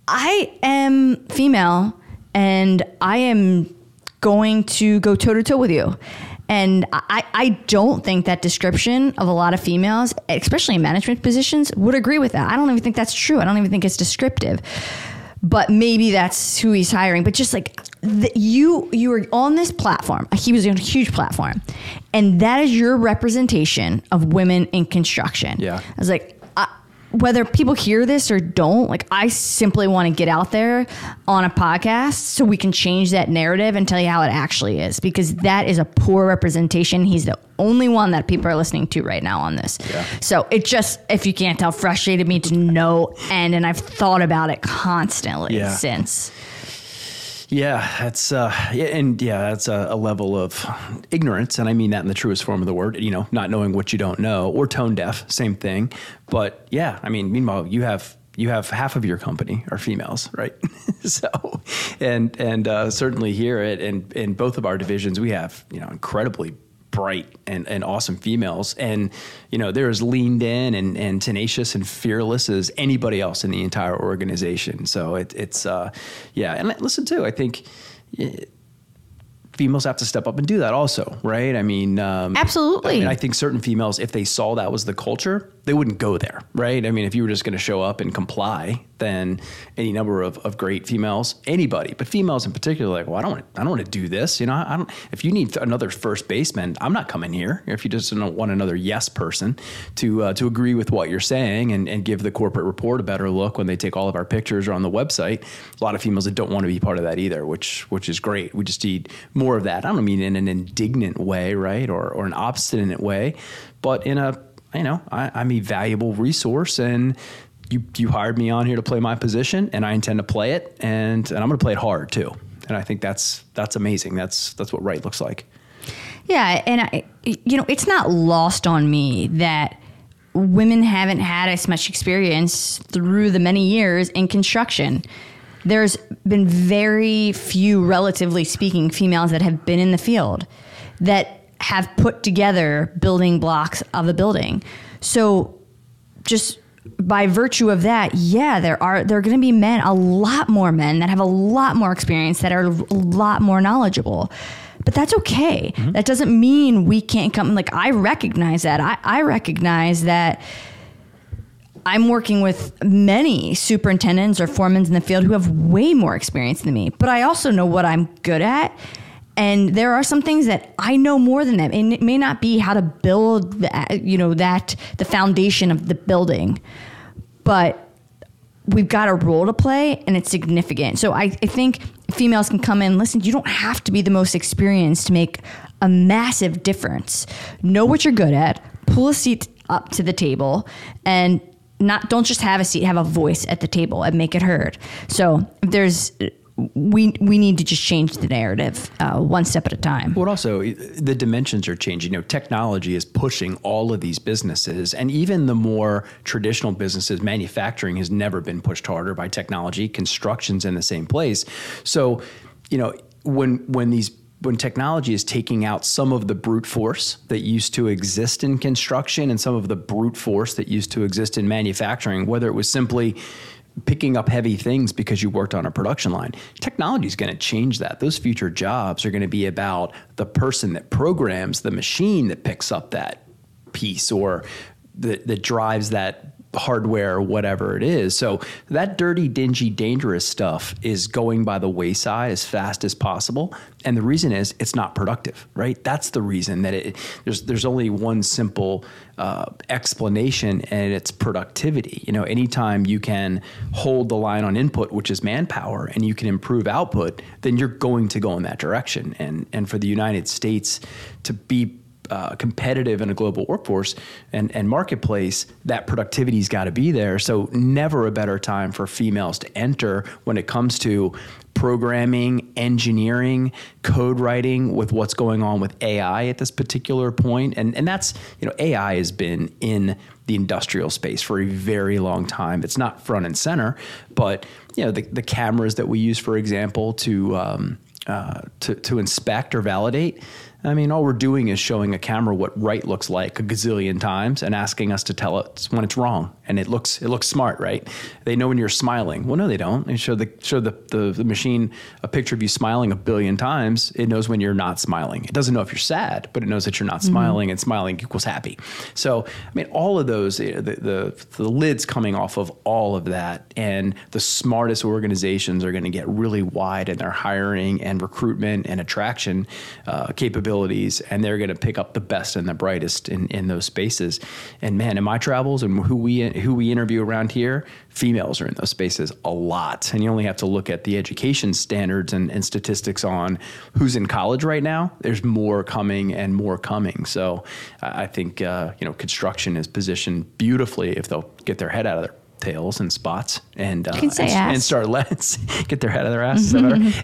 I am female and I am going to go toe to toe with you. And I, I don't think that description of a lot of females, especially in management positions, would agree with that. I don't even think that's true. I don't even think it's descriptive but maybe that's who he's hiring. But just like the, you, you were on this platform. He was on a huge platform, and that is your representation of women in construction. Yeah, I was like, whether people hear this or don't, like I simply want to get out there on a podcast so we can change that narrative and tell you how it actually is because that is a poor representation. He's the only one that people are listening to right now on this. Yeah. So it just, if you can't tell, frustrated me to no end, and I've thought about it constantly yeah. since. Yeah, that's uh, and yeah, that's a, a, level of ignorance, and I mean that in the truest form of the word. You know, not knowing what you don't know, or tone deaf, same thing. But yeah, I mean, meanwhile, you have you have half of your company are females, right? <laughs> so, and and uh, certainly here at in in both of our divisions, we have you know incredibly bright and, and awesome females. And, you know, they're as leaned in and, and tenacious and fearless as anybody else in the entire organization. So it, it's, uh, yeah. And listen, too, I think females have to step up and do that also, right? I mean, um, Absolutely. I, mean, I think certain females, if they saw that was the culture, they wouldn't go there, right? I mean, if you were just going to show up and comply, then any number of, of great females, anybody, but females in particular, like, well, I don't, want, I don't want to do this. You know, I don't. If you need another first baseman, I'm not coming here. If you just don't want another yes person to uh, to agree with what you're saying and, and give the corporate report a better look when they take all of our pictures or on the website, a lot of females that don't want to be part of that either, which which is great. We just need more of that. I don't mean in an indignant way, right, or or an obstinate way, but in a you know, I, I'm a valuable resource and you, you hired me on here to play my position and I intend to play it and, and I'm going to play it hard too. And I think that's, that's amazing. That's, that's what right looks like. Yeah. And I, you know, it's not lost on me that women haven't had as much experience through the many years in construction. There's been very few, relatively speaking, females that have been in the field that have put together building blocks of a building. So just by virtue of that, yeah, there are there are going to be men, a lot more men that have a lot more experience that are a lot more knowledgeable. But that's okay. Mm-hmm. That doesn't mean we can't come. Like I recognize that. I, I recognize that. I'm working with many superintendents or foremen in the field who have way more experience than me, but I also know what I'm good at and there are some things that I know more than them. And it may not be how to build that, you know, that the foundation of the building, but we've got a role to play and it's significant. So I, I think females can come in, listen, you don't have to be the most experienced to make a massive difference. Know what you're good at, pull a seat up to the table and not don't just have a seat, have a voice at the table and make it heard. So there's we we need to just change the narrative uh, one step at a time. Well, also the dimensions are changing. You know, technology is pushing all of these businesses, and even the more traditional businesses, manufacturing has never been pushed harder by technology. Construction's in the same place. So, you know, when when these when technology is taking out some of the brute force that used to exist in construction and some of the brute force that used to exist in manufacturing, whether it was simply picking up heavy things because you worked on a production line. Technology is going to change that. Those future jobs are going to be about the person that programs the machine that picks up that piece or that, that drives that hardware, whatever it is. So that dirty, dingy, dangerous stuff is going by the wayside as fast as possible. And the reason is it's not productive, right? That's the reason that it there's there's only one simple uh, explanation, and it's productivity. You know, anytime you can hold the line on input, which is manpower, and you can improve output, then you're going to go in that direction. And and for the United States to be uh, competitive in a global workforce and, and marketplace, that productivity's got to be there. So, never a better time for females to enter when it comes to programming, engineering, code writing with what's going on with AI at this particular point. And, and that's, you know, AI has been in the industrial space for a very long time. It's not front and center, but, you know, the, the cameras that we use, for example, to, um, uh, to, to inspect or validate I mean, all we're doing is showing a camera what right looks like a gazillion times and asking us to tell it when it's wrong. And it looks it looks smart, right? They know when you're smiling. Well, no, they don't. They show the show the, the, the machine a picture of you smiling a billion times. It knows when you're not smiling. It doesn't know if you're sad, but it knows that you're not mm-hmm. smiling, and smiling equals happy. So, I mean, all of those the, the the lids coming off of all of that, and the smartest organizations are going to get really wide in their hiring and recruitment and attraction uh, capabilities and they're going to pick up the best and the brightest in, in those spaces. And man, in my travels and who we who we interview around here, females are in those spaces a lot. And you only have to look at the education standards and, and statistics on who's in college right now. There's more coming and more coming. So I think uh, you know construction is positioned beautifully if they'll get their head out of their tails and spots and uh, and, and, start le- <laughs> get their head of their ass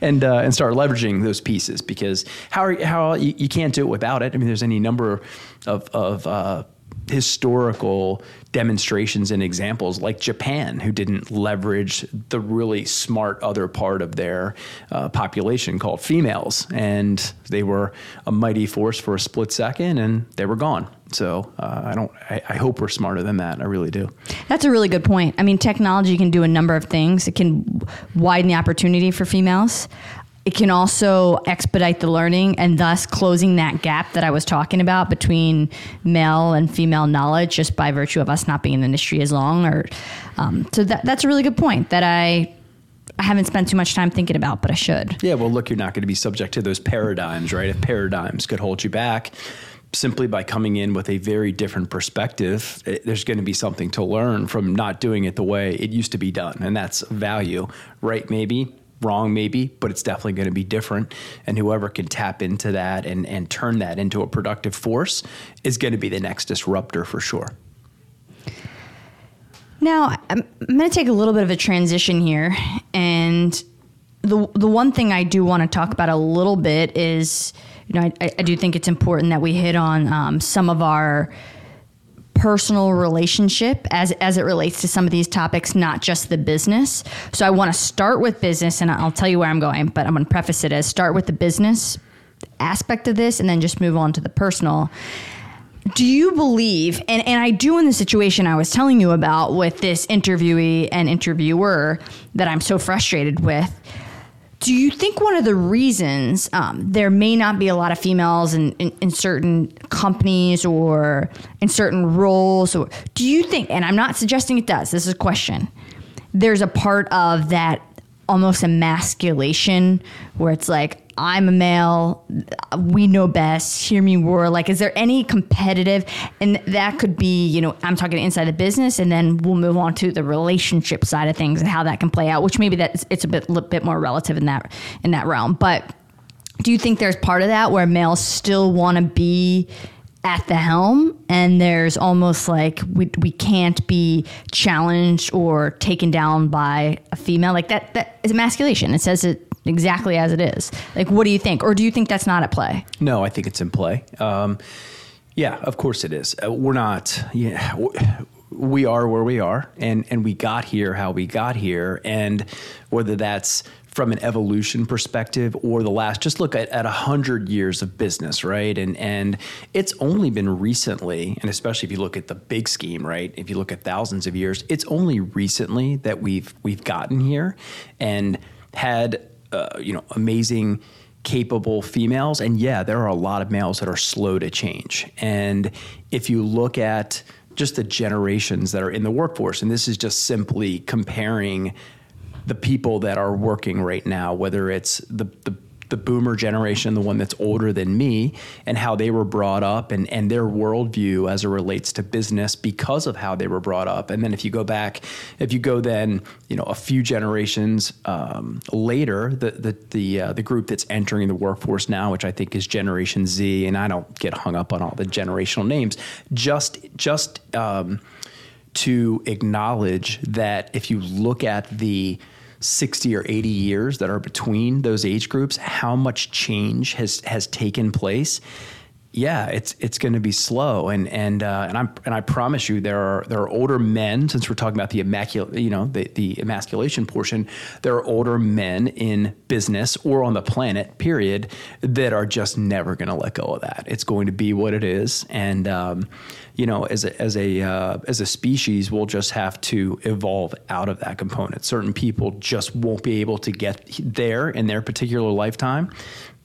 and uh, and start leveraging those pieces because how are, how you, you, can't do it without it. I mean, there's any number of of uh, historical demonstrations and examples like Japan, who didn't leverage the really smart other part of their uh, population called females. And they were a mighty force for a split second and they were gone. So uh, I don't. I, I, hope we're smarter than that. I really do. That's a really good point. I mean, technology can do a number of things. It can widen the opportunity for females it can also expedite the learning and thus closing that gap that I was talking about between male and female knowledge just by virtue of us not being in the industry as long. Or um, so that, that's a really good point that I I haven't spent too much time thinking about, but I should. Yeah, well, look, you're not going to be subject to those paradigms, right? If paradigms could hold you back, simply by coming in with a very different perspective, it, there's going to be something to learn from not doing it the way it used to be done. And that's value, right? Maybe wrong maybe but it's definitely going to be different and whoever can tap into that and, and turn that into a productive force is going to be the next disruptor for sure now i'm, I'm going to take a little bit of a transition here and the, the one thing i do want to talk about a little bit is you know i, I do think it's important that we hit on um, some of our personal relationship as as it relates to some of these topics, not just the business. So I want to start with business, and I'll tell you where I'm going, but I'm going to preface it as start with the business aspect of this, and then just move on to the personal. Do you believe, and, and I do in the situation I was telling you about with this interviewee and interviewer that I'm so frustrated with, do you think one of the reasons um, there may not be a lot of females in, in, in, certain companies or in certain roles, or do you think, and I'm not suggesting it does, this is a question, there's a part of that almost emasculation where it's like, I'm a male, we know best, hear me roar. Like, is there any competitive? And that could be, you know, I'm talking inside the business, and then we'll move on to the relationship side of things and how that can play out, which maybe that it's a bit, bit more relative in that, in that realm. But do you think there's part of that where males still want to be at the helm and there's almost like we, we can't be challenged or taken down by a female like that that is emasculation it says it exactly as it is. Like, what do you think? Or do you think that's not at play? No, I think it's in play. Um, yeah, of course it is. Uh, we're not, yeah, we are where we are, and, and we got here how we got here. And whether that's from an evolution perspective or the last just look at, at 100 years of business right and and it's only been recently and especially if you look at the big scheme right if you look at thousands of years it's only recently that we've we've gotten here and had uh, you know, amazing, capable females. And yeah, there are a lot of males that are slow to change. And if you look at just the generations that are in the workforce, and this is just simply comparing the people that are working right now, whether it's the, the the boomer generation, the one that's older than me, and how they were brought up and, and their worldview as it relates to business because of how they were brought up. And then if you go back, if you go then, you know, a few generations um, later, the the the, uh, the group that's entering the workforce now, which I think is Generation Z, and I don't get hung up on all the generational names, just just um, to acknowledge that if you look at the 60 or 80 years that are between those age groups, how much change has has taken place. Yeah, it's it's going to be slow, and and uh, and I'm and I promise you, there are there are older men. Since we're talking about the immaculate, you know, the the emasculation portion, there are older men in business or on the planet, period, that are just never going to let go of that. It's going to be what it is, and um, you know, as a as a uh, as a species, we'll just have to evolve out of that component. Certain people just won't be able to get there in their particular lifetime,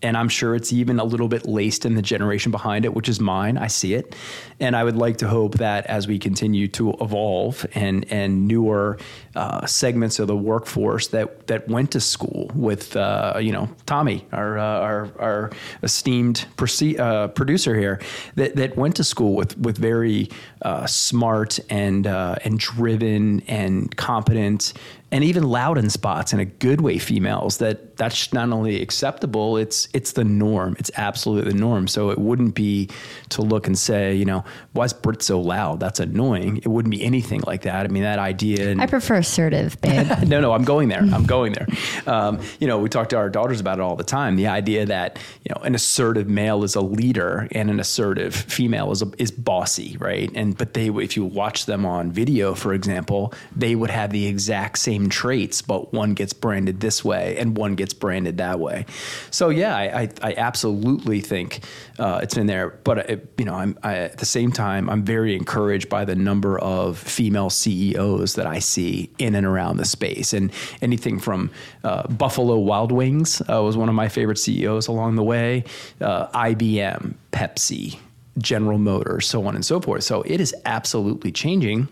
and I'm sure it's even a little bit laced in the generation behind it, which is mine. I see it, and I would like to hope that as we continue to evolve and and newer uh, segments of the workforce that that went to school with uh, you know Tommy, our uh, our, our esteemed proce- uh, producer here, that that went to school with with very uh, smart and uh, and driven and competent and even loud in spots in a good way females that that's not only acceptable it's it's the norm. It's absolutely the norm. So it wouldn't be to look and say you know why is Britt so loud? That's annoying. It wouldn't be anything like that. I mean that idea and, I prefer assertive babe. <laughs> No no I'm going there. I'm going there. Um, you know we talk to our daughters about it all the time. The idea that you know an assertive male is a leader and an assertive female is a, is bossy right? And but they if you watch them on video for example they would have the exact same traits but one gets branded this way and one gets branded that way. So yeah, I, I, I absolutely think uh, it's in there. But it, you know, I'm I, at the same time, I'm very encouraged by the number of female CEOs that I see in and around the space, and anything from uh, Buffalo Wild Wings uh, was one of my favorite CEOs along the way, uh, IBM, Pepsi. General Motors, so on and so forth. So it is absolutely changing.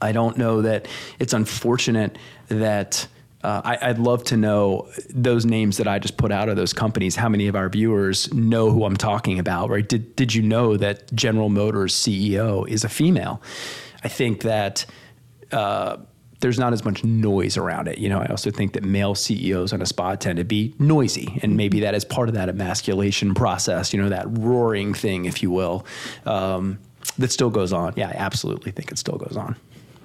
I don't know that it's unfortunate that uh, I, would love to know those names that I just put out of those companies. How many of our viewers know who I'm talking about? Right? Did Did you know that General Motors CEO is a female? I think that. Uh, there's not as much noise around it. You know, I also think that male CEOs on a spot tend to be noisy, and maybe that is part of that emasculation process. You know, that roaring thing, if you will, um, that still goes on. Yeah, I absolutely think it still goes on.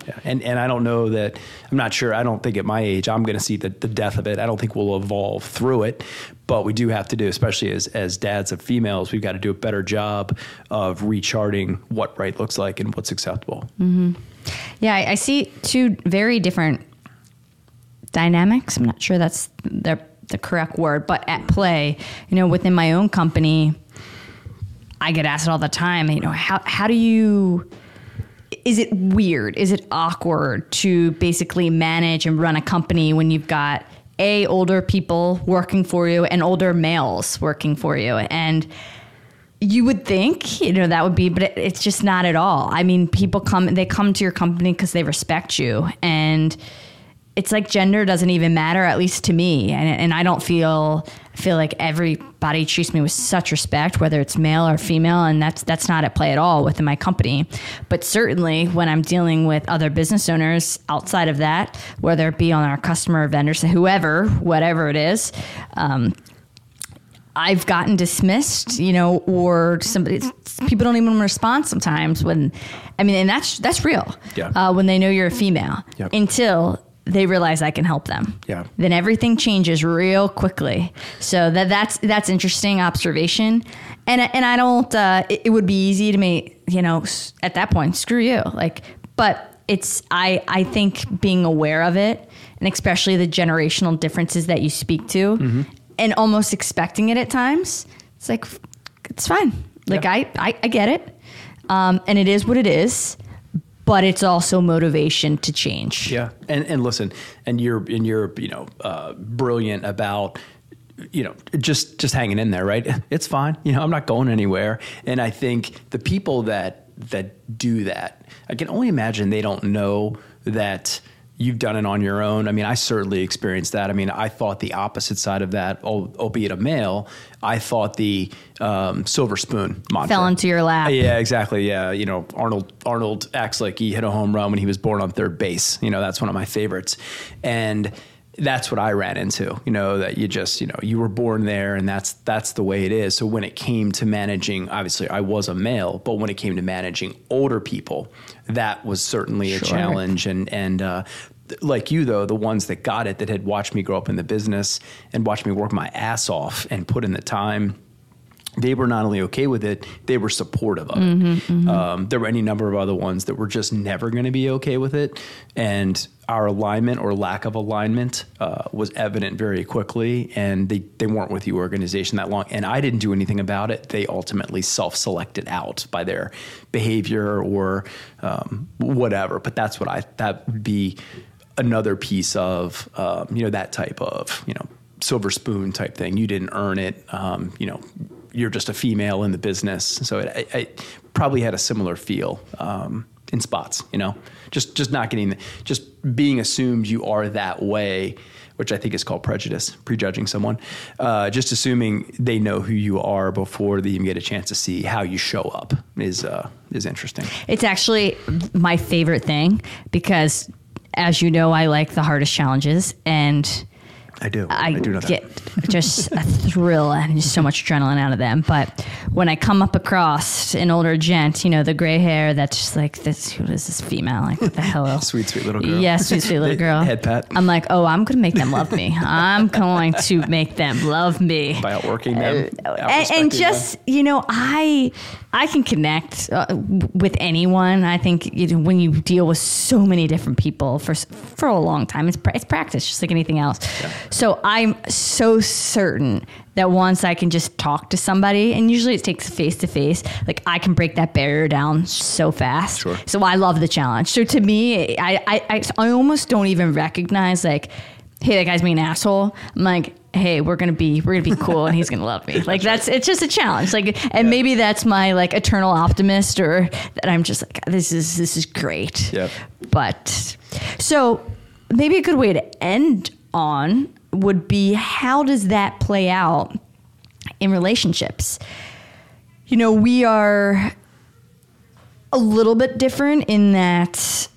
Yeah. And and I don't know that I'm not sure. I don't think at my age I'm going to see the, the death of it. I don't think we'll evolve through it, but we do have to do, especially as as dads of females, we've got to do a better job of recharting what right looks like and what's acceptable. Mm-hmm. Yeah, I, I see two very different dynamics. I'm not sure that's the, the correct word, but at play, you know, within my own company, I get asked all the time, you know, how, how do you, is it weird? Is it awkward to basically manage and run a company when you've got a older people working for you and older males working for you? And you would think, you know, that would be, but it, it's just not at all. I mean, people come, they come to your company because they respect you. And it's like gender doesn't even matter, at least to me. And, and I don't feel, feel like everybody treats me with such respect, whether it's male or female. And that's, that's not at play at all within my company. But certainly when I'm dealing with other business owners outside of that, whether it be on our customer vendors, whoever, whatever it is, um, I've gotten dismissed, you know, or somebody people don't even respond sometimes when, I mean, and that's that's real. Yeah. Uh, when they know you're a female, yep. until they realize I can help them. Yeah. Then everything changes real quickly. So that that's that's interesting observation, and and I don't. Uh, it, it would be easy to me, you know, at that point, screw you. Like, but it's I I think being aware of it and especially the generational differences that you speak to mm-hmm and almost expecting it at times. It's like it's fine. Like yeah. I, I, I get it, um, and it is what it is. But it's also motivation to change. Yeah, and and listen, and you're and you're you know uh, brilliant about you know just just hanging in there right? <laughs> It's fine. You know i'm not going anywhere. And i think the people that that do that i can only imagine they don't know that you've done it on your own. I mean, I certainly experienced that. I mean, I thought the opposite side of that, albeit a male, I thought the um, silver spoon mantra fell into your lap. Yeah, exactly. Yeah, you know, Arnold Arnold acts like he hit a home run when he was born on third base. You know, that's one of my favorites, and that's what I ran into, you know, that you just, you know, you were born there and that's that's the way it is. So when it came to managing, obviously I was a male, but when it came to managing older people, that was certainly a challenge and and uh, like you though, the ones that got it that had watched me grow up in the business and watched me work my ass off and put in the time they were not only okay with it, they were supportive of mm-hmm, it. Mm-hmm. Um, there were any number of other ones that were just never going to be okay with it. And our alignment or lack of alignment uh, was evident very quickly. And they, they weren't with the organization that long. And I didn't do anything about it. They ultimately self selected out by their behavior or um, whatever. But that's what I, that would be another piece of, um, you know, that type of, you know, silver spoon type thing. You didn't earn it. Um, you know, you're just a female in the business. So it, it probably had a similar feel um, in spots, you know, just just not getting, just being assumed you are that way, which I think is called prejudice, prejudging someone. Uh, just assuming they know who you are before they even get a chance to see how you show up is uh, is interesting. It's actually my favorite thing because, as you know, I like the hardest challenges and I do. I, I do know get just a thrill and just so much adrenaline out of them. But when I come up across an older gent, you know, the gray hair, that's just like this. Who is this female? Like what the hell? <laughs> sweet, sweet little girl. Yeah, sweet, sweet little <laughs> girl. Head pat. I'm like, oh, I'm gonna make them love me. <laughs> I'm going to make them love me by outworking them, uh, and, and, just them. you know, I I can connect uh, with anyone. I think you know, when you deal with so many different people for for a long time, it's it's practice, just like anything else. Yeah. So I'm so certain that once I can just talk to somebody, and usually it takes face to face, like I can break that barrier down so fast. Sure. So I love the challenge. So to me, I, I, I, I almost don't even recognize like, hey, that guy's being an asshole. I'm like, hey, we're gonna be we're gonna be cool and he's gonna love me. Like that's it's just a challenge. Like and Yeah. maybe that's my like eternal optimist or that I'm just like this is this is great. Yep. But so maybe a good way to end on would be how does that play out in relationships? You know, we are a little bit different in that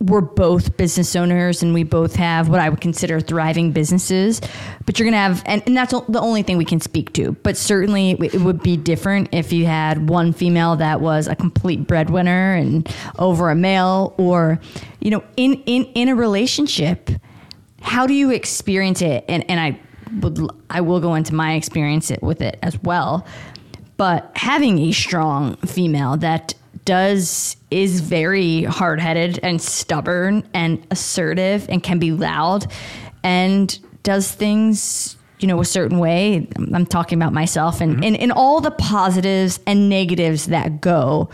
we're both business owners and we both have what I would consider thriving businesses. But you're going to have, and, and that's the only thing we can speak to. But certainly it would be different if you had one female that was a complete breadwinner and over a male, or, you know, in, in, in a relationship, how do you experience it? And, and I would, I will go into my experience it with it as well. But having a strong female that does is very hard-headed and stubborn and assertive and can be loud and does things you know a certain way. I'm talking about myself and, mm-hmm. and, and all the positives and negatives that go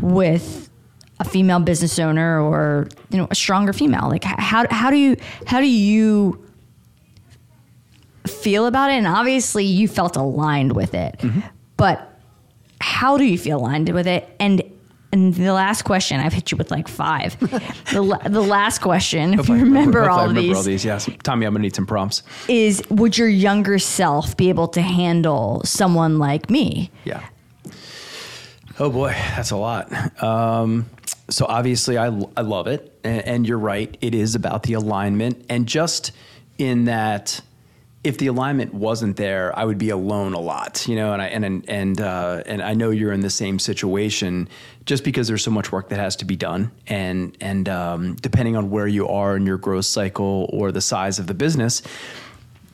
with a female business owner or you know a stronger female. Like how, how do you how do you feel about it? And obviously you felt aligned with it. Mm-hmm. But how do you feel aligned with it? And and the last question i've hit you with like five <laughs> the, la- the last question if you I remember, hope I all, remember these, all these. Yes, Tommy, I'm gonna need some prompts. is would your younger self be able to handle someone like me Yeah. Oh boy, that's a lot. Um, so obviously, I, I love it, and, and you're right. It is about the alignment, and just in that, if the alignment wasn't there, I would be alone a lot, you know. And I and and uh, and I know you're in the same situation, just because there's so much work that has to be done, and and um, depending on where you are in your growth cycle or the size of the business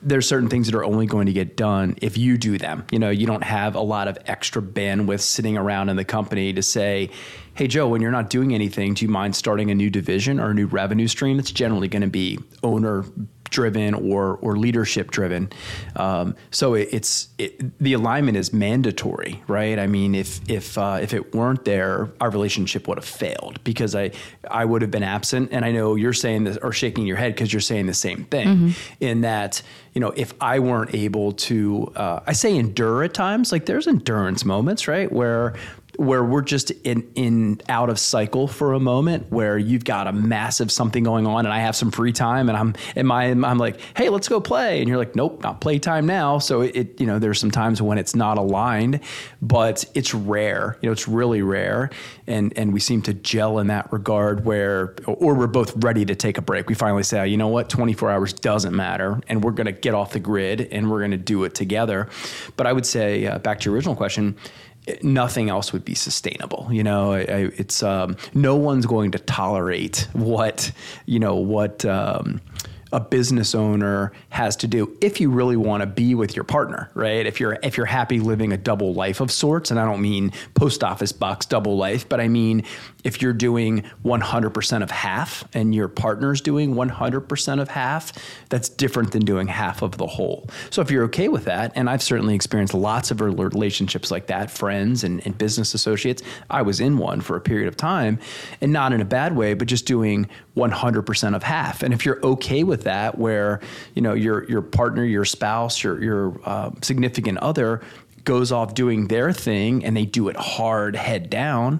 there's certain things that are only going to get done if you do them. You know, you don't have a lot of extra bandwidth sitting around in the company to say, hey, Joe, when you're not doing anything, do you mind starting a new division or a new revenue stream? It's generally going to be owner driven or or leadership driven. Um, so it, it's it, the alignment is mandatory, right? I mean, if if uh, if it weren't there, our relationship would have failed because I I would have been absent. And I know you're saying this or shaking your head because you're saying the same thing. In that, you know, if I weren't able to, uh, I say endure at times. Like there's endurance moments, right, where where we're just in in out of cycle for a moment where you've got a massive something going on and I have some free time and I'm in my I'm like hey let's go play. And you're like nope not playtime now. So it, you know there's some times when it's not aligned but it's rare you know it's really rare. And and we seem to gel in that regard where or we're both ready to take a break. We finally say you know what? 24 hours doesn't matter and we're going to get off the grid and we're going to do it together. But I would say uh, back to your original question nothing else would be sustainable. You know, I, I, it's um, no one's going to tolerate what you know what. Um, a business owner has to do if you really want to be with your partner, right? If you're if you're happy living a double life of sorts, and I don't mean post office box double life, but I mean if you're doing 100% of half and your partner's doing 100% of half, that's different than doing half of the whole. So if you're okay with that, and I've certainly experienced lots of relationships like that, friends and, and business associates. I was in one for a period of time, and not in a bad way, but just doing 100% of half. And if you're okay with that, where you know your your partner, your spouse, your your uh, significant other goes off doing their thing and they do it hard head down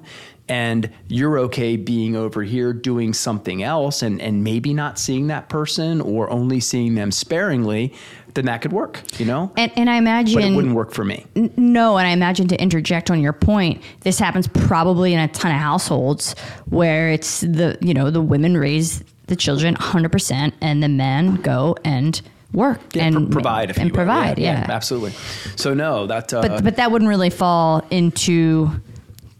and you're okay being over here doing something else and, and maybe not seeing that person or only seeing them sparingly, then that could work, you know? and, and i imagine but it wouldn't work for me. No, and I imagine to interject on your point, this happens probably in a ton of households where it's the you know the women raise the children 100% and the men go and work Yeah, and pro- provide if and you will. provide, yeah. absolutely. So no, that uh, But but that wouldn't really fall into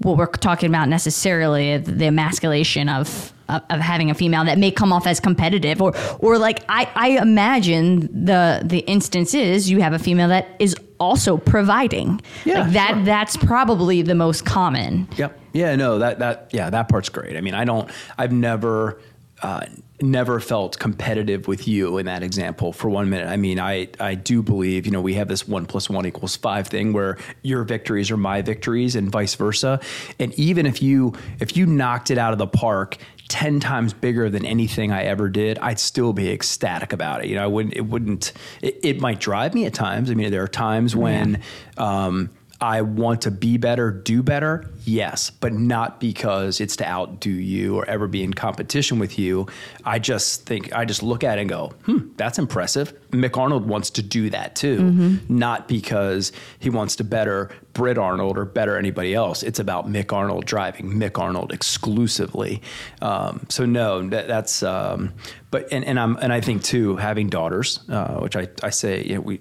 what we're talking about necessarily the emasculation of of having a female that may come off as competitive or or like I, I imagine the the instance is you have a female that is also providing Yeah, like that sure. that's probably the most common Yep. Yeah. No. That that yeah. That part's great. I mean, I don't. I've never. uh, never felt competitive with you in that example for one minute. I mean, I, I do believe, you know, we have this one plus one equals five thing where your victories are my victories and vice versa. And even if you, if you knocked it out of the park 10 times bigger than anything I ever did, I'd still be ecstatic about it. You know, I wouldn't, it wouldn't, it, it might drive me at times. I mean, there are times when, um, I want to be better, do better, yes, but not because it's to outdo you or ever be in competition with you. I just think, I just look at it and go, hmm, that's impressive. Mick Arnold wants to do that too, mm-hmm. not because he wants to better Britt Arnold or better anybody else. It's about Mick Arnold driving Mick Arnold exclusively. Um, so no, that, that's, um, but, and, and I'm, and I think too, having daughters, uh, which I, I say, you know, we,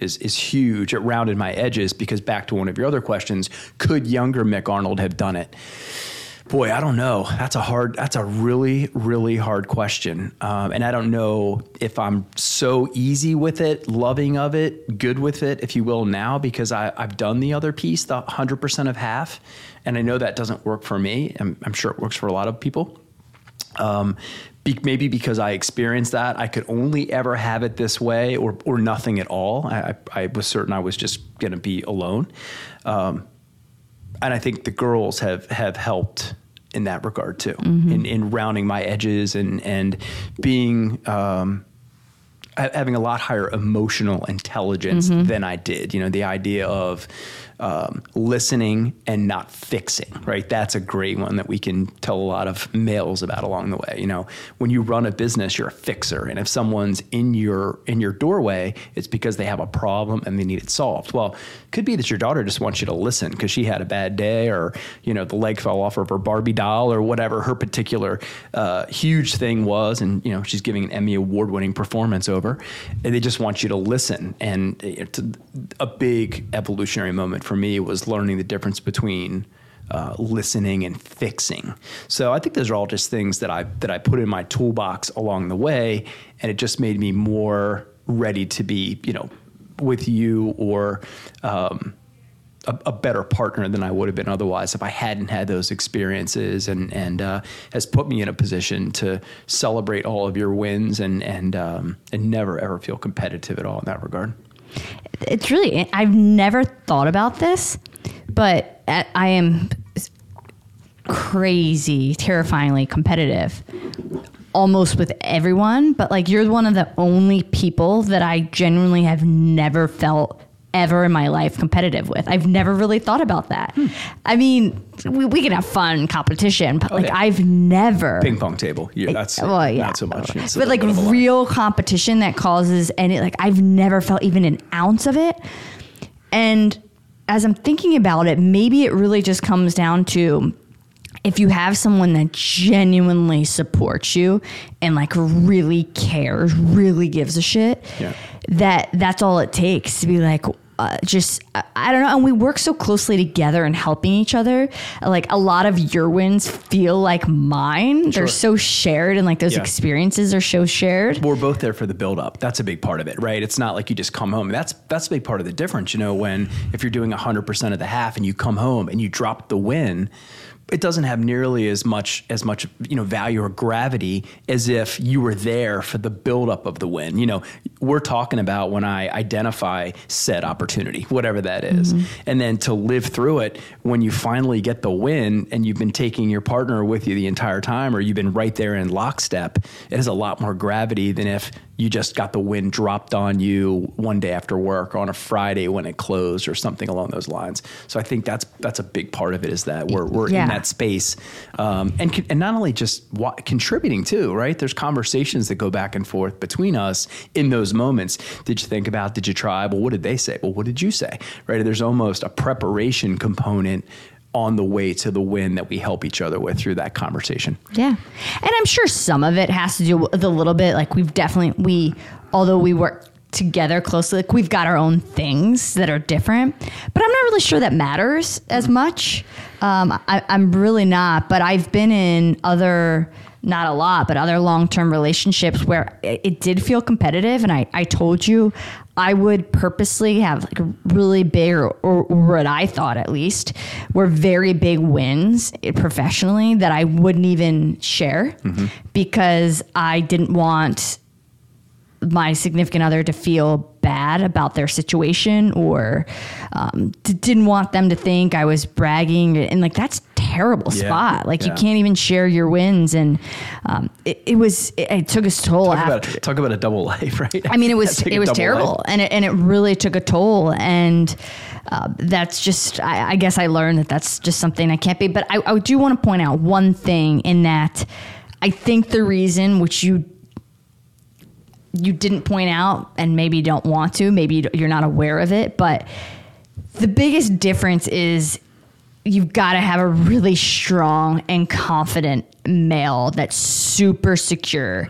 is is huge. It rounded my edges because back to one of your other questions, could younger Mick Arnold have done it? Boy, I don't know. That's a hard. That's a really, really hard question, um, and I don't know if I'm so easy with it, loving of it, good with it, if you will, now because I, have done the other piece, the hundred percent of half, and I know that doesn't work for me. I'm, I'm sure it works for a lot of people. Um, be, maybe because I experienced that, I could only ever have it this way or, or nothing at all. I, I, I was certain I was just going to be alone. Um, and I think the girls have, have helped in that regard too, mm-hmm. in, in rounding my edges and, and being, um, having a lot higher emotional intelligence mm-hmm. than I did. You know, the idea of, um, listening and not fixing, right? That's a great one that we can tell a lot of males about along the way. You know, when you run a business, you're a fixer, and if someone's in your in your doorway, it's because they have a problem and they need it solved. Well, could be that your daughter just wants you to listen because she had a bad day, or you know, the leg fell off of her Barbie doll, or whatever her particular uh, huge thing was, and you know, she's giving an Emmy award winning performance over, and they just want you to listen, and it's a big evolutionary moment for me was learning the difference between uh, listening and fixing. So I think those are all just things that I that I put in my toolbox along the way, and it just made me more ready to be, you know, with you or um, a, a, better partner than I would have been otherwise if I hadn't had those experiences, and and uh, has put me in a position to celebrate all of your wins and and um, and never ever feel competitive at all in that regard it's really I've never thought about this, but I am crazy, terrifyingly competitive almost with everyone, but like you're one of the only people that I genuinely have never felt ever in my life competitive with. I've never really thought about that. Hmm. I mean, we, we can have fun competition, but oh, like yeah. I've never ping pong table. Yeah, that's well, yeah. not so much. It's but like real competition that causes any like I've never felt even an ounce of it. And as I'm thinking about it, maybe it really just comes down to if you have someone that genuinely supports you and like really cares, really gives a shit, yeah. that that's all it takes to be like, uh, just I don't know, and we work so closely together and helping each other. Like a lot of your wins feel like mine. Sure. They're so shared, and like those yeah. experiences are so shared. We're both there for the build up. That's a big part of it, right? It's not like you just come home. That's that's a big part of the difference. You know, when if you're doing hundred percent of the half and you come home and you drop the win it doesn't have nearly as much as much you know value or gravity as if you were there for the buildup of the win. You know, we're talking about when I identify said opportunity, whatever that is. Mm-hmm. and then to live through it when you finally get the win and you've been taking your partner with you the entire time, or you've been right there in lockstep. It has a lot more gravity than if you just got the win dropped on you one day after work or on a Friday when it closed or something along those lines. So I think that's that's a big part of it is that we're we're yeah. in that space, um, and and not only just wa- contributing too, right? There's conversations that go back and forth between us in those moments. Did you think about? Did you try? Well, what did they say? Well, what did you say? Right? There's almost a preparation component on the way to the win that we help each other with through that conversation. Yeah. And I'm sure some of it has to do with a little bit like we've definitely we although we work together closely like we've got our own things that are different but i'm not really sure that matters as much um, I, am really not but i've been in other not a lot, but other long term relationships where it, it did feel competitive. And I, I told you I would purposely have like really big, or, or what I thought at least, were very big wins professionally that I wouldn't even share because I didn't want my significant other to feel bad about their situation or um, d- didn't want them to think I was bragging and like that's terrible Yeah. spot like you can't even share your wins and um, it, it was it, it took its toll Talk after about, talk about a double life, <laughs> right? I mean, it was it was terrible, life. and it, and it really took a toll. And uh, that's just, I, I guess, I learned that that's just something I can't be. But I, I do want to point out one thing in that I think the reason which you you didn't point out, and maybe don't want to, maybe you're not aware of it, but the biggest difference is you've got to have a really strong and confident male that's super secure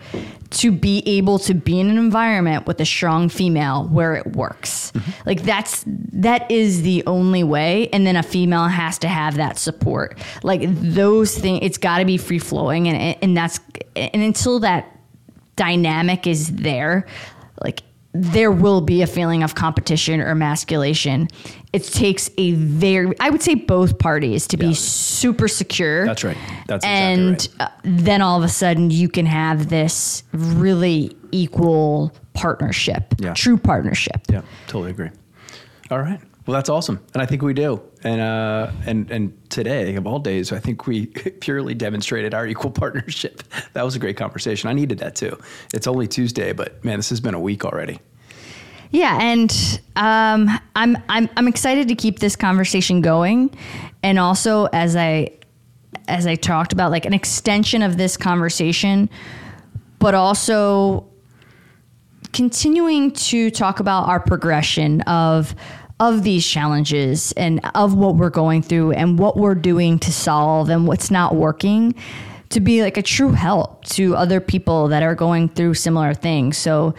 to be able to be in an environment with a strong female where it works. Mm-hmm. Like that's that is the only way and then a female has to have that support. Like those things it's got to be free flowing and and that's and until that dynamic is there, like there will be a feeling of competition or emasculation. It takes a very, I would say, both parties to Yeah. be super secure. That's right. That's exactly and right. uh, then all of a sudden you can have this really equal partnership, Yeah. true partnership. Yeah, totally agree. All right. Well, that's awesome, and I think we do. And uh, and and today of all days, I think we <laughs> purely demonstrated our equal <laughs> partnership. That was a great conversation. I needed that too. It's only Tuesday, but man, this has been a week already. Yeah, and um, I'm I'm I'm excited to keep this conversation going, and also as I as I talked about, like an extension of this conversation, but also continuing to talk about our progression of of these challenges and of what we're going through and what we're doing to solve and what's not working to be like a true help to other people that are going through similar things. So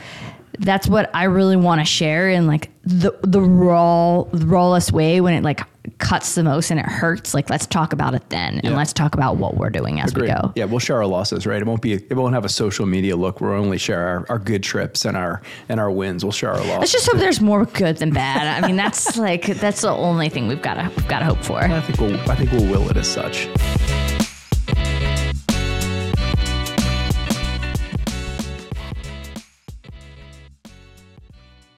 that's what I really want to share in like the the raw the rawest way when it like cuts the most and it hurts. Like let's talk about it then and let's talk about what we're doing as we go. Yeah, we'll share our losses, right? It won't be. It won't have a social media look. We'll only share our, our good trips and our and our wins. We'll share our losses. Let's just hope there's more good than bad. I mean, that's <laughs> like that's the only thing we've got to got to hope for. I think we'll. I think we'll will it as such.